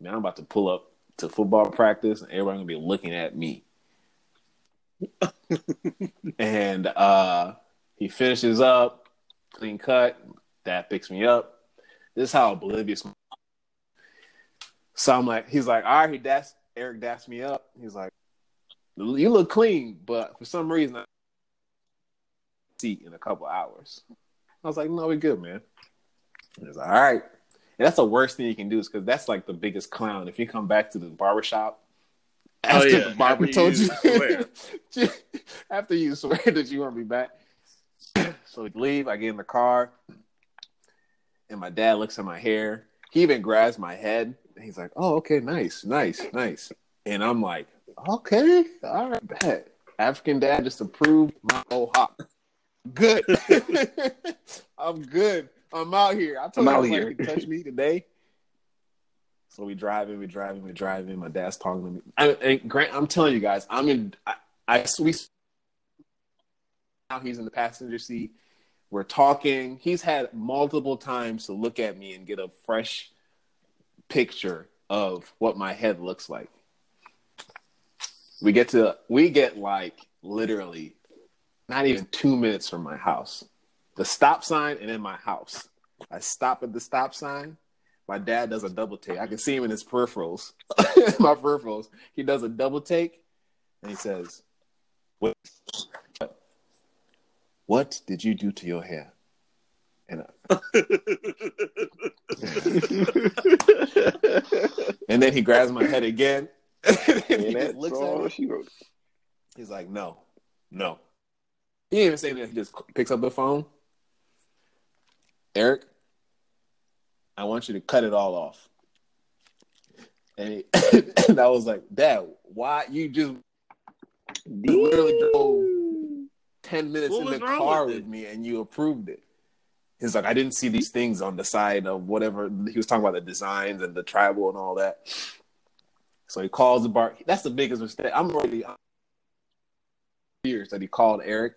man, I'm about to pull up to football practice, and everybody gonna be looking at me. (laughs) and uh, he finishes up, clean cut. Dad picks me up. This is how oblivious. So I'm like, he's like, all right, he das Eric daps me up. He's like, you look clean, but for some reason, I seat in a couple hours. I was like, no, we good, man. He was like, all right. And that's the worst thing you can do is because that's like the biggest clown. If you come back to the barbershop after Oh, yeah. the barber After told you (laughs) you, (laughs) after you swear that you want to be back. (clears throat) so we leave. I get in the car, and my dad looks at my hair. He even grabs my head. And he's like, "Oh, okay, nice, nice, nice." And I'm like, "Okay, all right, bet." African dad just approved my old hop. Good. (laughs) I'm good. I'm out here. I told I'm out him here. like touch me today. So we driving, we driving, we driving. My dad's talking to me. I, and Grant, I'm telling you guys, I'm in. I, I we now he's in the passenger seat. We're talking. He's had multiple times to look at me and get a fresh picture of what my head looks like. We get to we get like literally not even two minutes from my house. The stop sign and in my house. I stop at the stop sign. My dad does a double take. I can see him in his peripherals. (laughs) my peripherals. He does a double take and he says, What what did you do to your hair? And, I, (laughs) and then he grabs my head again. (laughs) and he just looks at me. she wrote. He's like, no, no. He didn't even say that. He just picks up the phone. Eric, I want you to cut it all off. And, he, (laughs) and I was like, Dad, why you just literally drove 10 minutes What in the car with with me and you approved it? He's like, I didn't see these things on the side of whatever. He was talking about the designs and the tribal and all that. So he calls the bar. That's the biggest mistake. I'm already years that he called Eric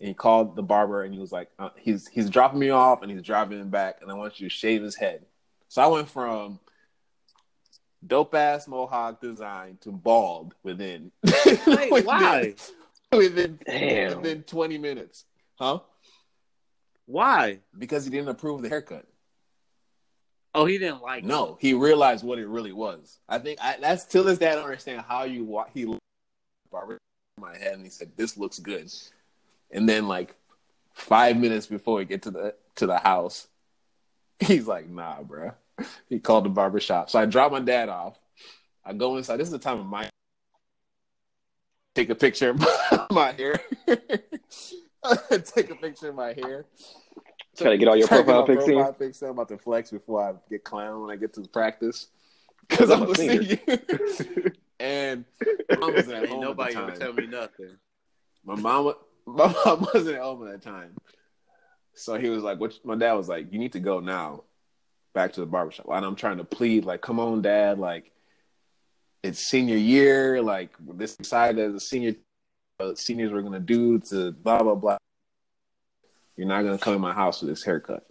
and he called the barber and he was like, uh, he's he's dropping me off and he's driving him back and I want you to shave his head. So I went from dope ass mohawk design to bald within. (laughs) Wait, within- why? Within Damn. within twenty minutes, huh? Why? Because he didn't approve the haircut. Oh, he didn't like. No, he realized what it really was. I think I, that's till this day. I don't understand how you wa- he looked at barber my head and he said, "This looks good," and then like five minutes before we get to the to the house, (laughs) he's like, "Nah, bro." He called the barber shop. So I drop my dad off. I go inside. This is the time of my take a picture of (laughs) my hair. (laughs) take a picture of my hair. Try to get all your Try to get profile my pics in. profile pics in. I'm about to flex before I get clown when I get to the practice. (laughs) Because I'm a senior. (laughs) and my mom wasn't at Ain't home nobody at the ever tell me nothing. My mom, my mom wasn't at home at that time. So he was like, "What?" My dad was like, "You need to go now, back to the barbershop." And I'm trying to plead, like, "Come on, dad! Like, it's senior year. Like, this excited as a senior, seniors were gonna do to blah blah blah. You're not gonna come in my house with this haircut."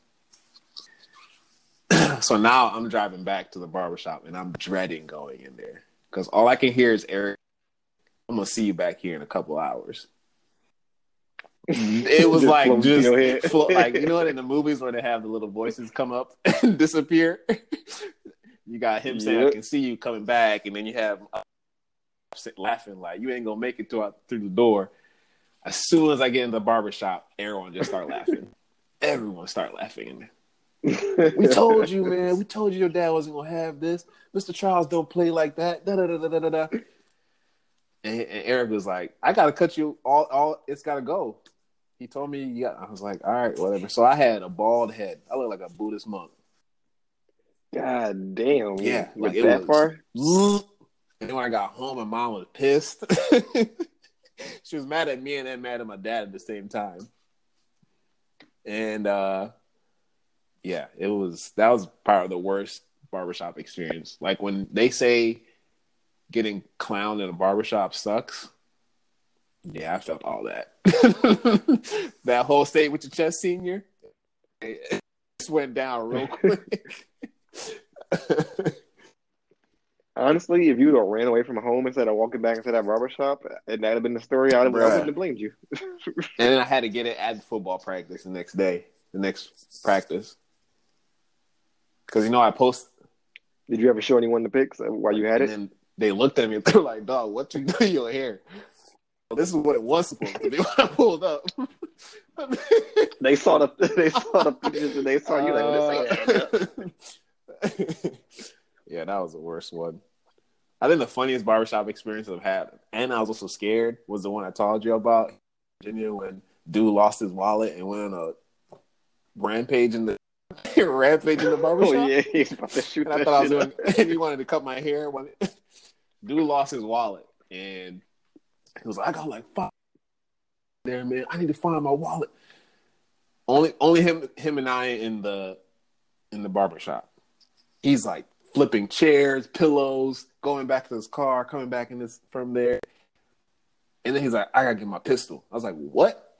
(clears throat) so now I'm driving back to the barbershop and I'm dreading going in there because all I can hear is Eric. I'm gonna see you back here in a couple hours. It was (laughs) Just like just flo- like you know what in the (laughs) movies where they have the little voices come up (laughs) and disappear. you got him saying, "I can see you coming back," and then you have uh, laughing like you ain't gonna make it through through the door. As soon as I get in the barbershop, everyone just start laughing. (laughs) Everyone start laughing. (laughs) We told you, man. We told you your dad wasn't gonna have this. Mr. Charles don't play like that. Da da da da da da. And, and Eric was like, "I gotta cut you all. All it's gotta go." He told me, "Yeah." I was like, "All right, whatever." So I had a bald head. I look like a Buddhist monk. God damn. Yeah, Like like that was- far? (laughs) And then when I got home, my mom was pissed. (laughs) she was mad at me and then mad at my dad at the same time. And uh yeah, it was that was part of the worst barbershop experience. Like when they say getting clowned in a barbershop sucks. Yeah, I felt all that. (laughs) that whole state with your chest senior it just went down real quick. (laughs) Honestly, if you would have ran away from home instead of walking back into that barber shop, and that'd have been the story, I'd have, I wouldn't have blamed you. (laughs) And then I had to get it at football practice the next day, the next practice. Because, you know, I post, Did you ever show anyone the pics while you had and it? then they looked at me and (laughs) they're like, dog, what you do to your hair? This is what it was supposed to be (laughs) when I pulled up. They saw the they saw the pictures and they saw you like, this ain't adding up. Yeah, that was the worst one. I think the funniest barbershop experience I've had, and I was also scared, was the one I told you about Virginia when dude lost his wallet and went on a rampage in the (laughs) rampage in the oh, barbershop. Oh yeah, he's about to shoot And I thought I was doing, (laughs) and he wanted to cut my hair. When (laughs) dude lost his wallet, and he was like, "I got like five there, man. I need to find my wallet." Only, only him, him and I in the in the barbershop. He's like flipping chairs, pillows, going back to his car, coming back in this from there, and then he's like, "I gotta get my pistol." I was like, "What?" (laughs)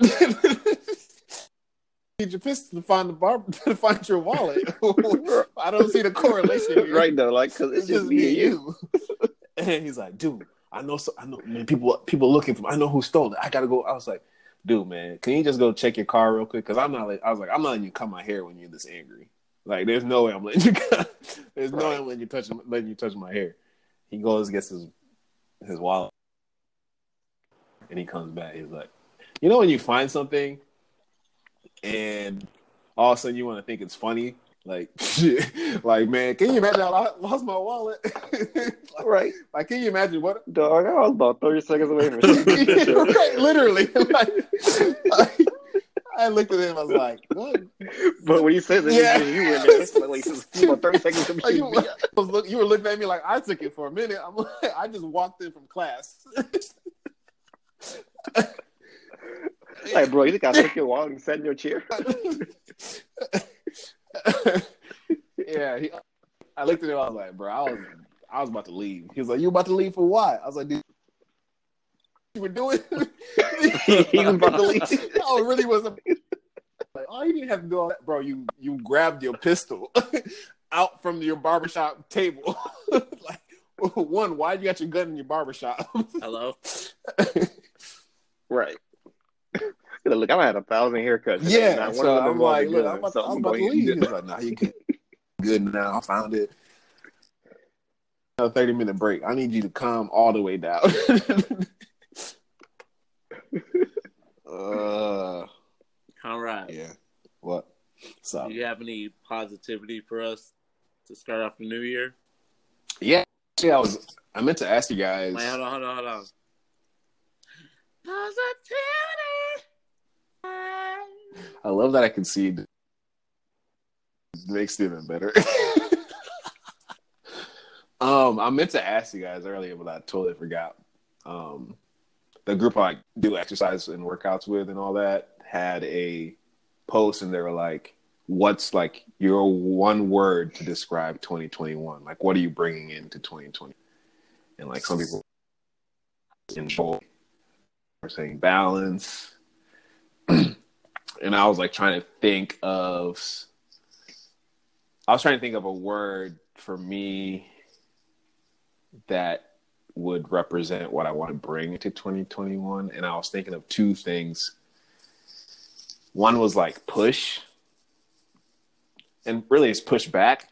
Need your pistol to find the bar (laughs) to find your wallet. (laughs) I don't see the correlation. Here. right though, like because It's just me and you. and he's like, dude, I know, so, I know, man. People, people looking for. Me. I know who stole it. I gotta go. I was like, dude, man, can you just go check your car real quick? Because I'm not. Like, I was like, I'm not letting you cut my hair when you're this angry. Like, there's no way I'm letting you. (laughs) Cut. There's no way I'm letting you touch letting you touch my hair. He goes gets his his wallet, and he comes back. He's like, you know, when you find something, and all of a sudden you want to think it's funny. Like, (laughs) shit. like, man, can you imagine? I lost my wallet. like, (laughs) right, like, can you imagine what? dog. I was about thirty seconds away from shooting that shit. right, literally. Like, I looked at him. I was like, what? (laughs) But when he says it, Yeah. (laughs) you were there. It's like, wait, this is about thirty seconds from oh, Like, you, me. look, you were looking at me like I took it for a minute. I'm like, I just walked in from class. (laughs) Like, bro, you think I took your wallet and sat in your chair? yeah, he, I looked at him. I was like, bro, I was, I was about to leave. He was like, you about to leave for what? I was like, dude, you (laughs) were doing. (laughs) (laughs) he was about to leave. no, it really wasn't. Like, oh, you didn't have to do all that, bro. You you grabbed your pistol out from your barbershop table. like, one, why you got your gun in your barbershop? Hello. Right. look, I had a thousand haircuts. yeah. not So I'm like, look, I'm about, so I'm I'm about to leave. get- He's like, nah, you good. good now. I found it. Another 30 minute break. I need you to calm all the way down. Uh, Conrad, yeah. What? So, do you have any positivity for us to start off the new year? yeah. Actually, I was. I meant to ask you guys. Wait, hold on, hold on, hold on. Positivity. I love that I can see. It makes it even better. (laughs) um, I meant to ask you guys earlier, but I totally forgot. Um, the group I do exercise and workouts with and all that had a post, and they were like, "What's like your one word to describe 2021? Like, what are you bringing into 2020?" And like some people enjoy, are saying balance. (clears throat) and I was like trying to think of I was trying to think of a word for me that would represent what I want to bring into 2021 and I was thinking of two things. One was like push and really it's push back.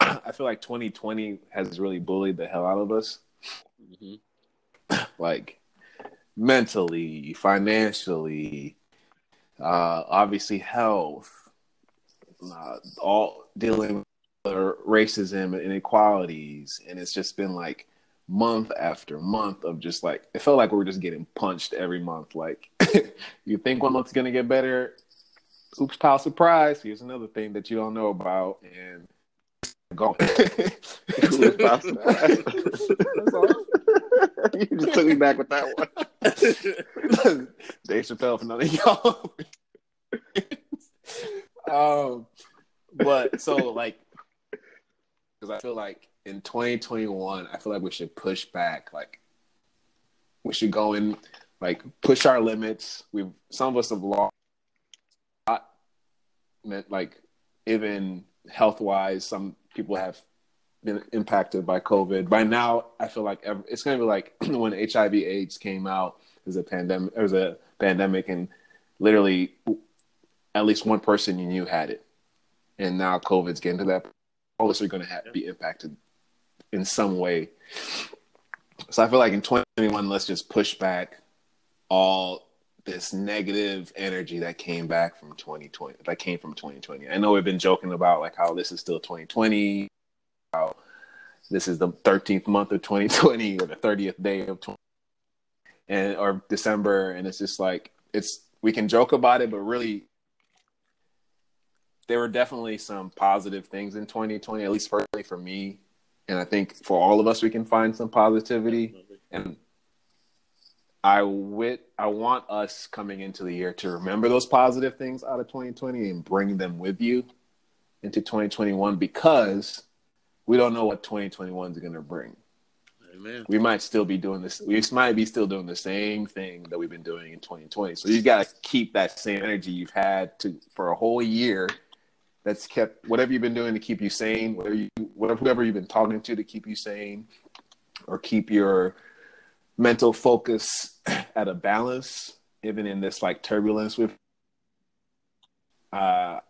I feel like 2020 has really bullied the hell out of us hmm (clears throat) like mentally, financially, uh, obviously health, uh, all dealing with racism and inequalities, and it's just been like month after month of just like it felt like we were just getting punched every month. Like (laughs) you think one month's gonna get better, oops, pile surprise! Here's another thing that you don't know about, and (laughs) going. Oops, pal, surprise. That's all. (laughs) you just took me back with that one. Dave Chappelle for none of y'all. um, but so like, because I feel like in 2021, I feel like we should push back. Like, we should go in, like, push our limits. We've some of us have lost, meant like, even health wise, some people have been impacted by COVID. By now, I feel like ev- it's going to be like (clears throat) when HIV/AIDS came out. There's a pandemic. There was a pandemic, and literally, at least one person you knew had it. And now COVID's getting to that. All of us are going to be impacted in some way. So I feel like in 2021, let's just push back all this negative energy that came back from 2020. That came from 2020. I know we've been joking about like how this is still 2020 how this is the 13th month of 2020 or the 30th day of 20 and or December and it's just like it's we can joke about it but really there were definitely some positive things in 2020 at least personally for me and I think for all of us we can find some positivity and I wit I want us coming into the year to remember those positive things out of 2020 and bring them with you into 2021 because we don't know what 2021 is going to bring. Amen. We might still be doing this. We might be still doing the same thing that we've been doing in 2020. So you've got to keep that same energy you've had to for a whole year. That's kept whatever you've been doing to keep you sane, whatever you, whatever whoever you've been talking to to keep you sane, or keep your mental focus (clears throat) at a balance, even in this like turbulence with. Uh,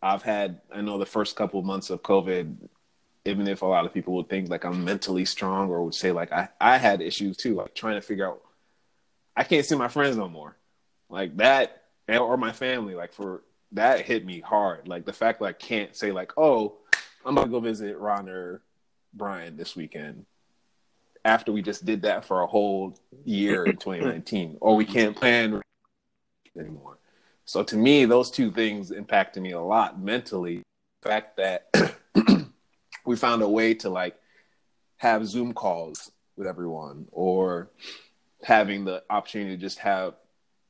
I've had I know the first couple of months of COVID even if a lot of people would think like I'm mentally strong or would say like I, I had issues too, like trying to figure out I can't see my friends no more. Like that or my family, like for that hit me hard. Like the fact that I can't say like, oh, I'm gonna go visit Ron or Brian this weekend after we just did that for a whole year in 2019. (laughs) or we can't plan anymore. So to me, those two things impacted me a lot mentally. The fact that (clears throat) we found a way to like have Zoom calls with everyone or having the opportunity to just have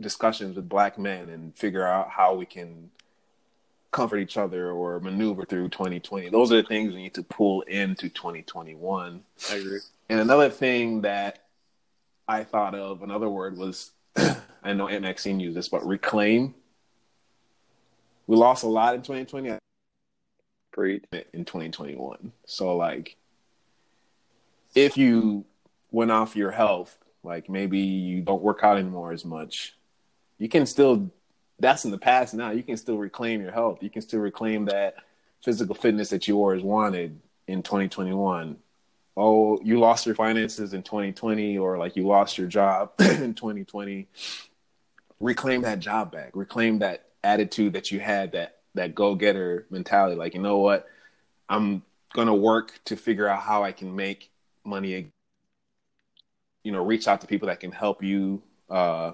discussions with black men and figure out how we can comfort each other or maneuver through 2020. Those are the things we need to pull into 2021. I agree. And another thing that I thought of, another word was, (clears throat) I know Aunt Maxine used this, but reclaim. We lost a lot in 2020 Preach. in 2021. So like if you went off your health, like maybe you don't work out anymore as much, you can still. That's in the past now. You can still reclaim your health. You can still reclaim that physical fitness that you always wanted in 2021 oh, you lost your finances in 2020 or like you lost your job (clears throat) in 2020, reclaim that job back. Reclaim that attitude that you had, that that go-getter mentality. Like, you know what? I'm going to work to figure out how I can make money you know, reach out to people that can help you uh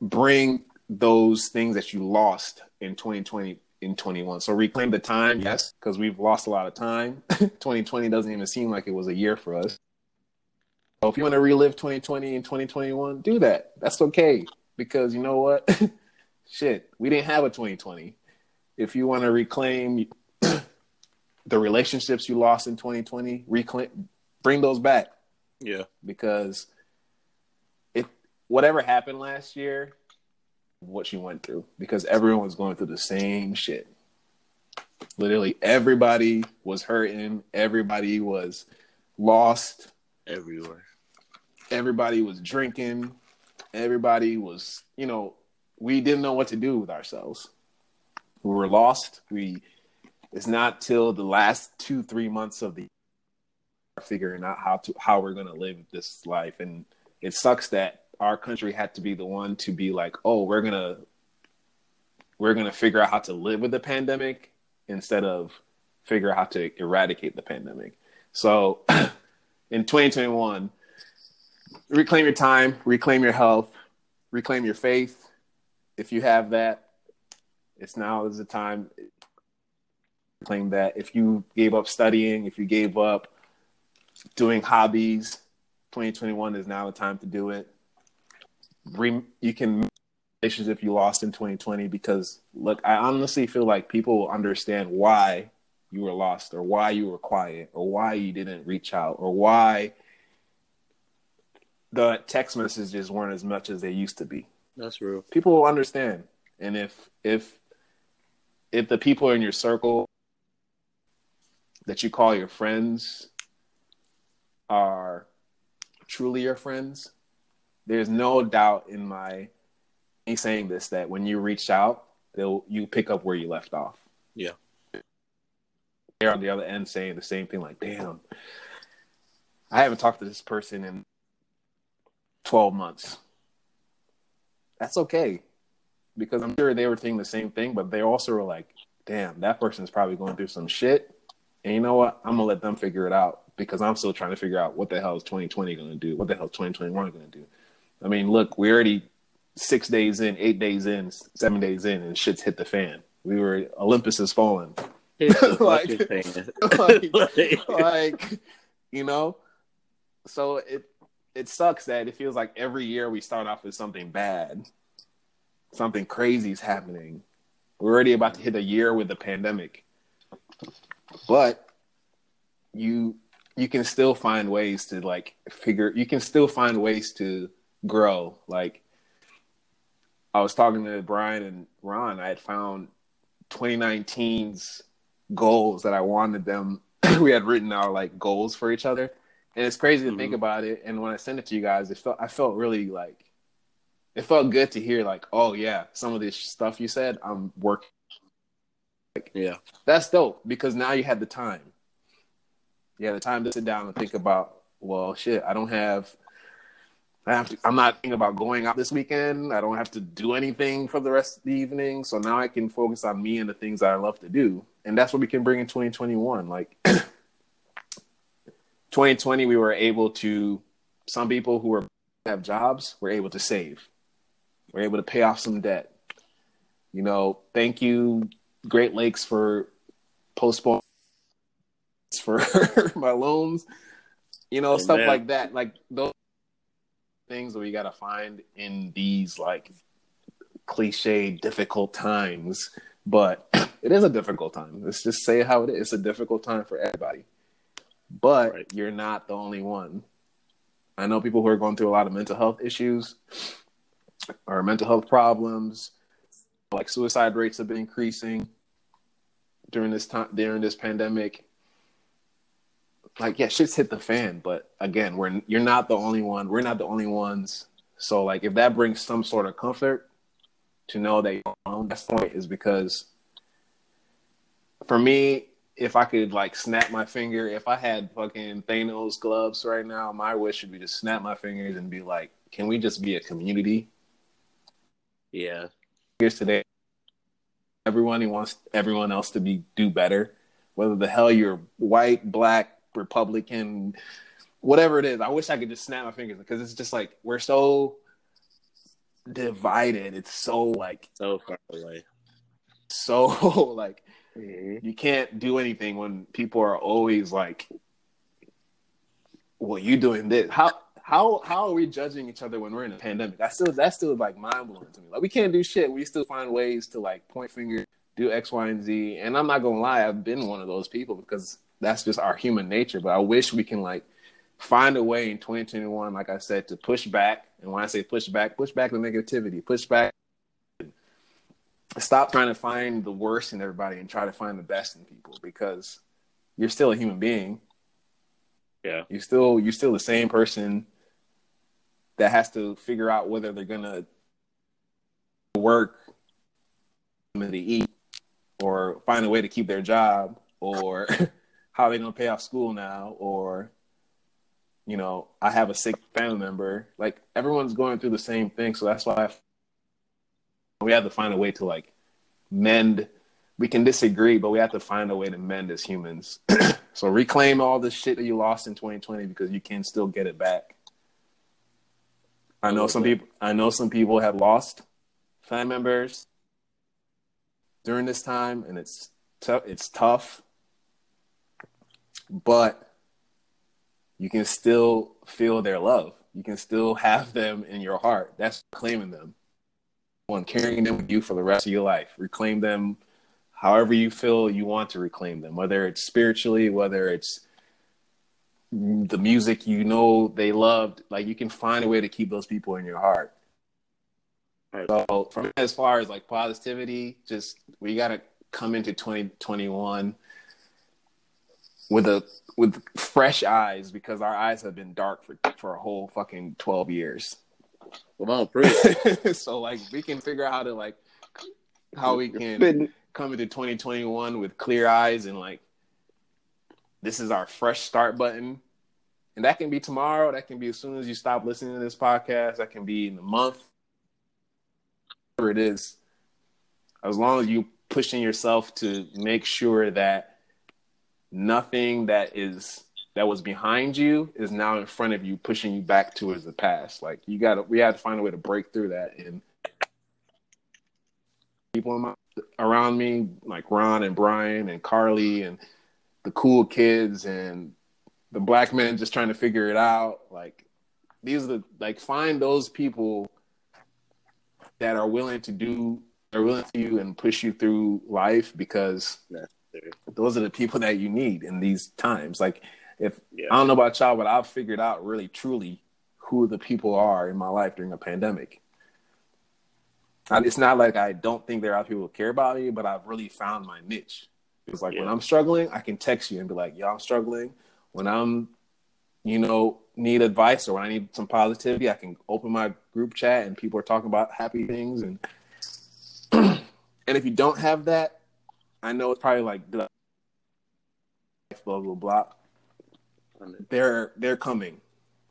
bring those things that you lost in 2020 in 21. So reclaim the time, yes, because we've lost a lot of time. (laughs) 2020 doesn't even seem like it was a year for us. So if you want to relive 2020 and 2021, do that. That's okay because you know what? (laughs) Shit, we didn't have a 2020. If you want to reclaim (clears throat) the relationships you lost in 2020, reclaim bring those back. Yeah. Because whatever happened last year, what she went through because everyone was going through the same shit. Literally everybody was hurting, everybody was lost everywhere. Everybody was drinking, everybody was, you know, we didn't know what to do with ourselves. We were lost. We it's not till the last 2-3 months of the figuring out how to how we're going to live this life and it sucks that our country had to be the one to be like, oh, we're gonna we're gonna figure out how to live with the pandemic instead of figure out how to eradicate the pandemic. So (clears throat) in 2021, reclaim your time, reclaim your health, reclaim your faith. If you have that, it's now is the time. Claim that if you gave up studying, if you gave up doing hobbies, 2021 is now the time to do it re- you can if you lost in 2020 because look, I honestly feel like people will understand why you were lost or why you were quiet or why you didn't reach out or why the text messages weren't as much as they used to be. That's real. People will understand. And if if if the people in your circle that you call your friends are truly your friends, there's no doubt in my me saying this that when you reach out, they'll you pick up where you left off. Yeah. They're on the other end saying the same thing, like, damn, I haven't talked to this person in 12 months. That's okay. Because I'm sure they were thinking the same thing, but they also were like, damn, that person's probably going through some shit. And you know what? I'm going to let them figure it out because I'm still trying to figure out what the hell is 2020 going to do? What the hell is 2021 going to do? I mean, look, we already six days in, eight days in, seven days in, and shit's hit the fan. We were Olympus has fallen. (laughs) like, (laughs) (laughs) like, like, you know. So it it sucks that it feels like every year we start off with something bad, something crazy is happening. We're already about to hit a year with the pandemic, but you you can still find ways to like figure. You can still find ways to grow. Like I was talking to Brian and Ron, I had found 2019's goals that I wanted them. (clears throat) we had written our like goals for each other, and it's crazy to mm-hmm. think about it. And when I sent it to you guys, it felt I felt really like it felt good to hear like, oh yeah, some of this stuff you said, I'm working. Like, yeah, that's dope because now you had the time. You had the time to sit down and think about, well, shit, I don't have I have to, I'm not thinking about going out this weekend. I don't have to do anything for the rest of the evening. So now I can focus on me and the things that I love to do. And that's what we can bring in 2021. Like (clears throat) 2020, we were able to, some people who were have jobs were able to save. We're able to pay off some debt. You know, thank you, Great Lakes, for postponing (laughs) for (laughs) my loans. You know, stuff like that. Like those things that we got to find in these like cliche difficult times but (clears throat) it is a difficult time. Let's just say how it is. It's a difficult time for everybody. But right. you're not the only one. I know people who are going through a lot of mental health issues or mental health problems like suicide rates have been increasing during this time during this pandemic like yeah, shit's hit the fan. But again, we're you're not the only one. We're not the only ones. So like, if that brings some sort of comfort to know that you're on that point is because for me, if I could like snap my finger, if I had fucking Thanos gloves right now, my wish would be to snap my fingers and be like, can we just be a community? Yeah. Here's today. Everyone wants everyone else to be do better, whether the hell you're white, black, Republican, whatever it is. I wish I could just snap my fingers because it's just like we're so divided. It's so like So far away. so (laughs) like mm-hmm. you can't do anything when people are always like, "Well, you doing this? How how how are we judging each other when we're in a pandemic?" That's still that's still like mind blowing to me. Like we can't do shit. We still find ways to like point finger, do X, Y, and Z. And I'm not gonna lie, I've been one of those people because that's just our human nature. But I wish we can like find a way in 2021, like I said, to push back. And when I say push back, push back the negativity, push back stop trying to find the worst in everybody and try to find the best in people because you're still a human being. Yeah. You still you're still the same person that has to figure out whether they're gonna work and to eat or find a way to keep their job or (laughs) how are they're gonna pay off school now or you know, I have a sick family member. Like everyone's going through the same thing, so that's why I we have to find a way to like mend. We can disagree, but we have to find a way to mend as humans. (clears throat) so reclaim all the shit that you lost in 2020 because you can still get it back. I know some people. I know some people have lost family members during this time, and it's tough. It's tough, but you can still feel their love. You can still have them in your heart. That's claiming them one carrying them with you for the rest of your life. Reclaim them however you feel you want to reclaim them, whether it's spiritually, whether it's the music you know they loved. Like you can find a way to keep those people in your heart. Right. So, from as far as like positivity, just we got to come into 2021 with a with fresh eyes because our eyes have been dark for for a whole fucking 12 years. Come on, prove it. (laughs) so like we can figure out how to like how we can come into 2021 with clear eyes and like this is our fresh start button. And that can be tomorrow, that can be as soon as you stop listening to this podcast, that can be in a month. Whatever it is. As long as you pushing yourself to make sure that nothing that is that was behind you is now in front of you, pushing you back towards the past. Like you got to, we had to find a way to break through that. And people my, around me, like Ron and Brian and Carly and the cool kids and the black men just trying to figure it out. Like these are the like find those people that are willing to do, are willing to you and push you through life because those are the people that you need in these times. Like if Yeah. I don't know about y'all, but I've figured out really truly who the people are in my life during a pandemic. And it's not like I don't think there are people who care about me, but I've really found my niche. It's like when I'm struggling, I can text you and be like, "Yo, I'm struggling." When I'm, you know, need advice or when I need some positivity, I can open my group chat and people are talking about happy things. And (clears throat) and if you don't have that, I know it's probably like blah blah blah. blah they're they're coming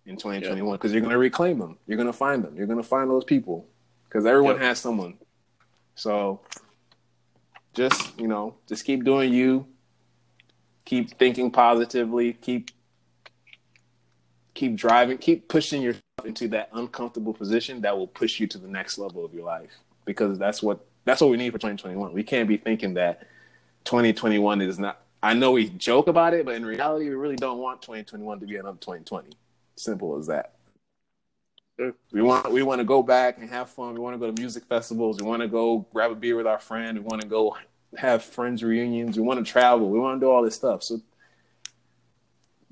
in 2021 because you're going to reclaim them. You're going to find them. You're going to find those people because everyone Yep. has someone. So just you know, just keep doing you. Keep thinking positively. Keep keep driving. Keep pushing yourself into that uncomfortable position that will push you to the next level of your life because that's what that's what we need for 2021. We can't be thinking that 2021 is not I know we joke about it, but in reality, we really don't want 2021 to be another 2020. Simple as that. We want we want to go back and have fun. We want to go to music festivals. We want to go grab a beer with our friend. We want to go have friends reunions. We want to travel. We want to do all this stuff. So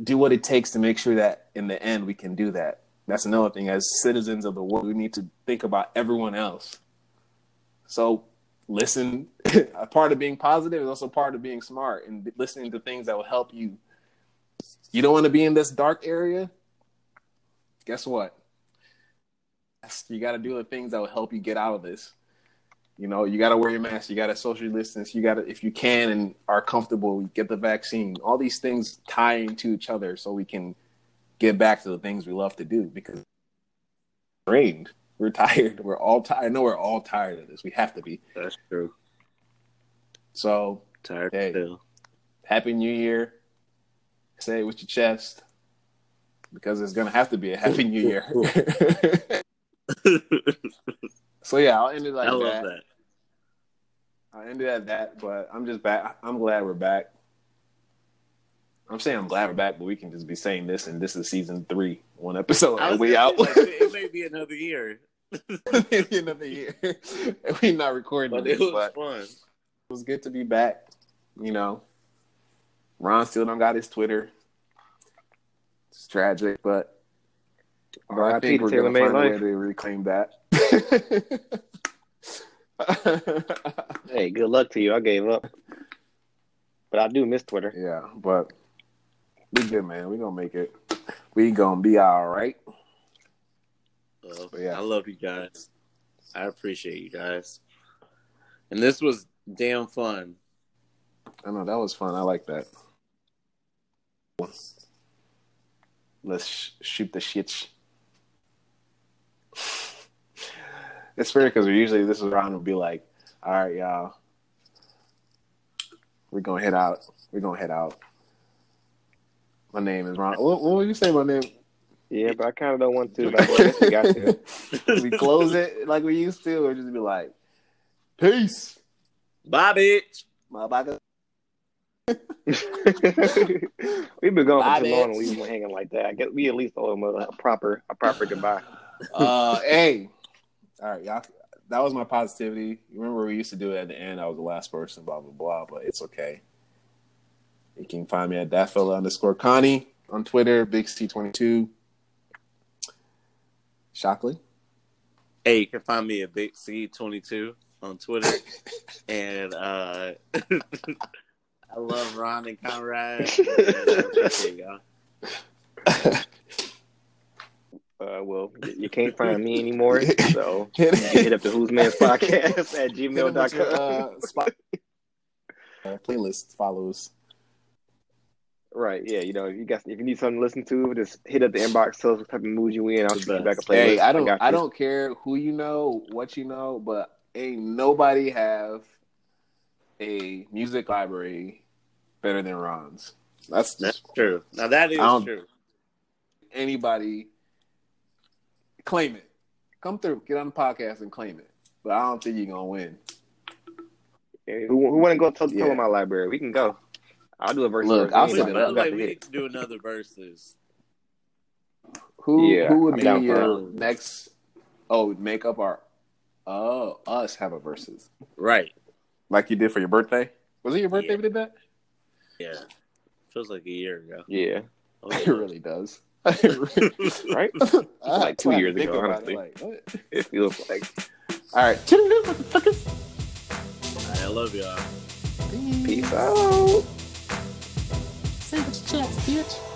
do what it takes to make sure that in the end we can do that. That's another thing. As citizens of the world, we need to think about everyone else. So listen. (laughs) a part of being positive is also part of being smart and listening to things that will help you You don't want to be in this dark area? Guess what? You got to do the things that will help you get out of this. You know, you got to wear your mask. You got to social distance. You got to, if you can and are comfortable, get the vaccine. All these things tie into each other so we can get back to the things we love to do because drained. We're tired. We're all tired. I know we're all tired of this. We have to be. That's true. So, Tired Hey. still. Happy New Year. Say it with your chest because it's going to have to be a Happy New Year. (laughs) so, yeah, I'll end it like that. I love that. that. I ended at that, but I'm just back. I'm glad we're back. I'm saying I'm glad we're back, but we can just be saying this, and this is season three, one episode, and we out. like, (laughs) it may be another year, Maybe another year, and we not recording, but this, it was but fun. it was good to be back. You know, Ron still don't got his Twitter. It's tragic, but I think we're gonna Made find a way to reclaim that. Hey, good luck to you. I gave up, but I do miss Twitter. Yeah, but we good, man. We gonna make it. We gonna be all right. Well, yeah. I love you guys. I appreciate you guys. And this was damn fun. I know that was fun. I like that. Let's sh- shoot the shit. (laughs) It's fair because usually this is Ron would be like, "All right, y'all, we're gonna head out. We're gonna head out." My name is Ron. What, what would you say? My name? Yeah, but I kind of don't want to. But I guess we got to. we close it like we used to, or just be like, "Peace, Bye, bitch. motherfucker." (laughs) We've been going Bye, for too long, and we've been hanging like that. I guess we at least owe him a, a proper, a proper goodbye. (laughs) uh, hey, all right, y'all. That was my positivity. You remember we used to do it at the end. I was the last person, blah blah blah. But it's okay. You can find me at that fella underscore Connie on Twitter, Big C twenty two. Shockley. Hey, you can find me at Big C22 on Twitter. (laughs) and uh, (laughs) I love Ron and Conrad. And I appreciate y'all. Uh, well, you can't find me anymore, (laughs) so you hit up the Who's Man's podcast at Hit him with your, gmail.com. uh, spot- uh, playlist follows. Right, yeah, you know, if you got if you need something to listen to, just hit up the inbox, tell us what type of mood you in. I'll The shoot you back a playlist. Hey, I don't, got I, don't care who you know, what you know, but ain't nobody have a music library better than Ron's. That's That's true. Now, that is true. anybody claim it. Come through, get on the podcast and claim it. But I don't think you're gonna win. Hey, who, who want to go tell, tell Yeah. them my library? We can go. I'll do a verse. Look, for I'll me, set it up. Like, to we need to do another versus. Who Yeah, who would I'm be down your it. Uh, next? Oh, make up our. Oh, us have a versus Right. like you did for your birthday. Was it your birthday Yeah. we did that? Yeah. Feels like a year ago. Yeah, Oh, (laughs) It really does. (laughs) (laughs) right. I like two tried years ago, about it, honestly. like, what? It feels like All right, toodaloo, motherfuckers. I love y'all. peace out. Your chest, bitch.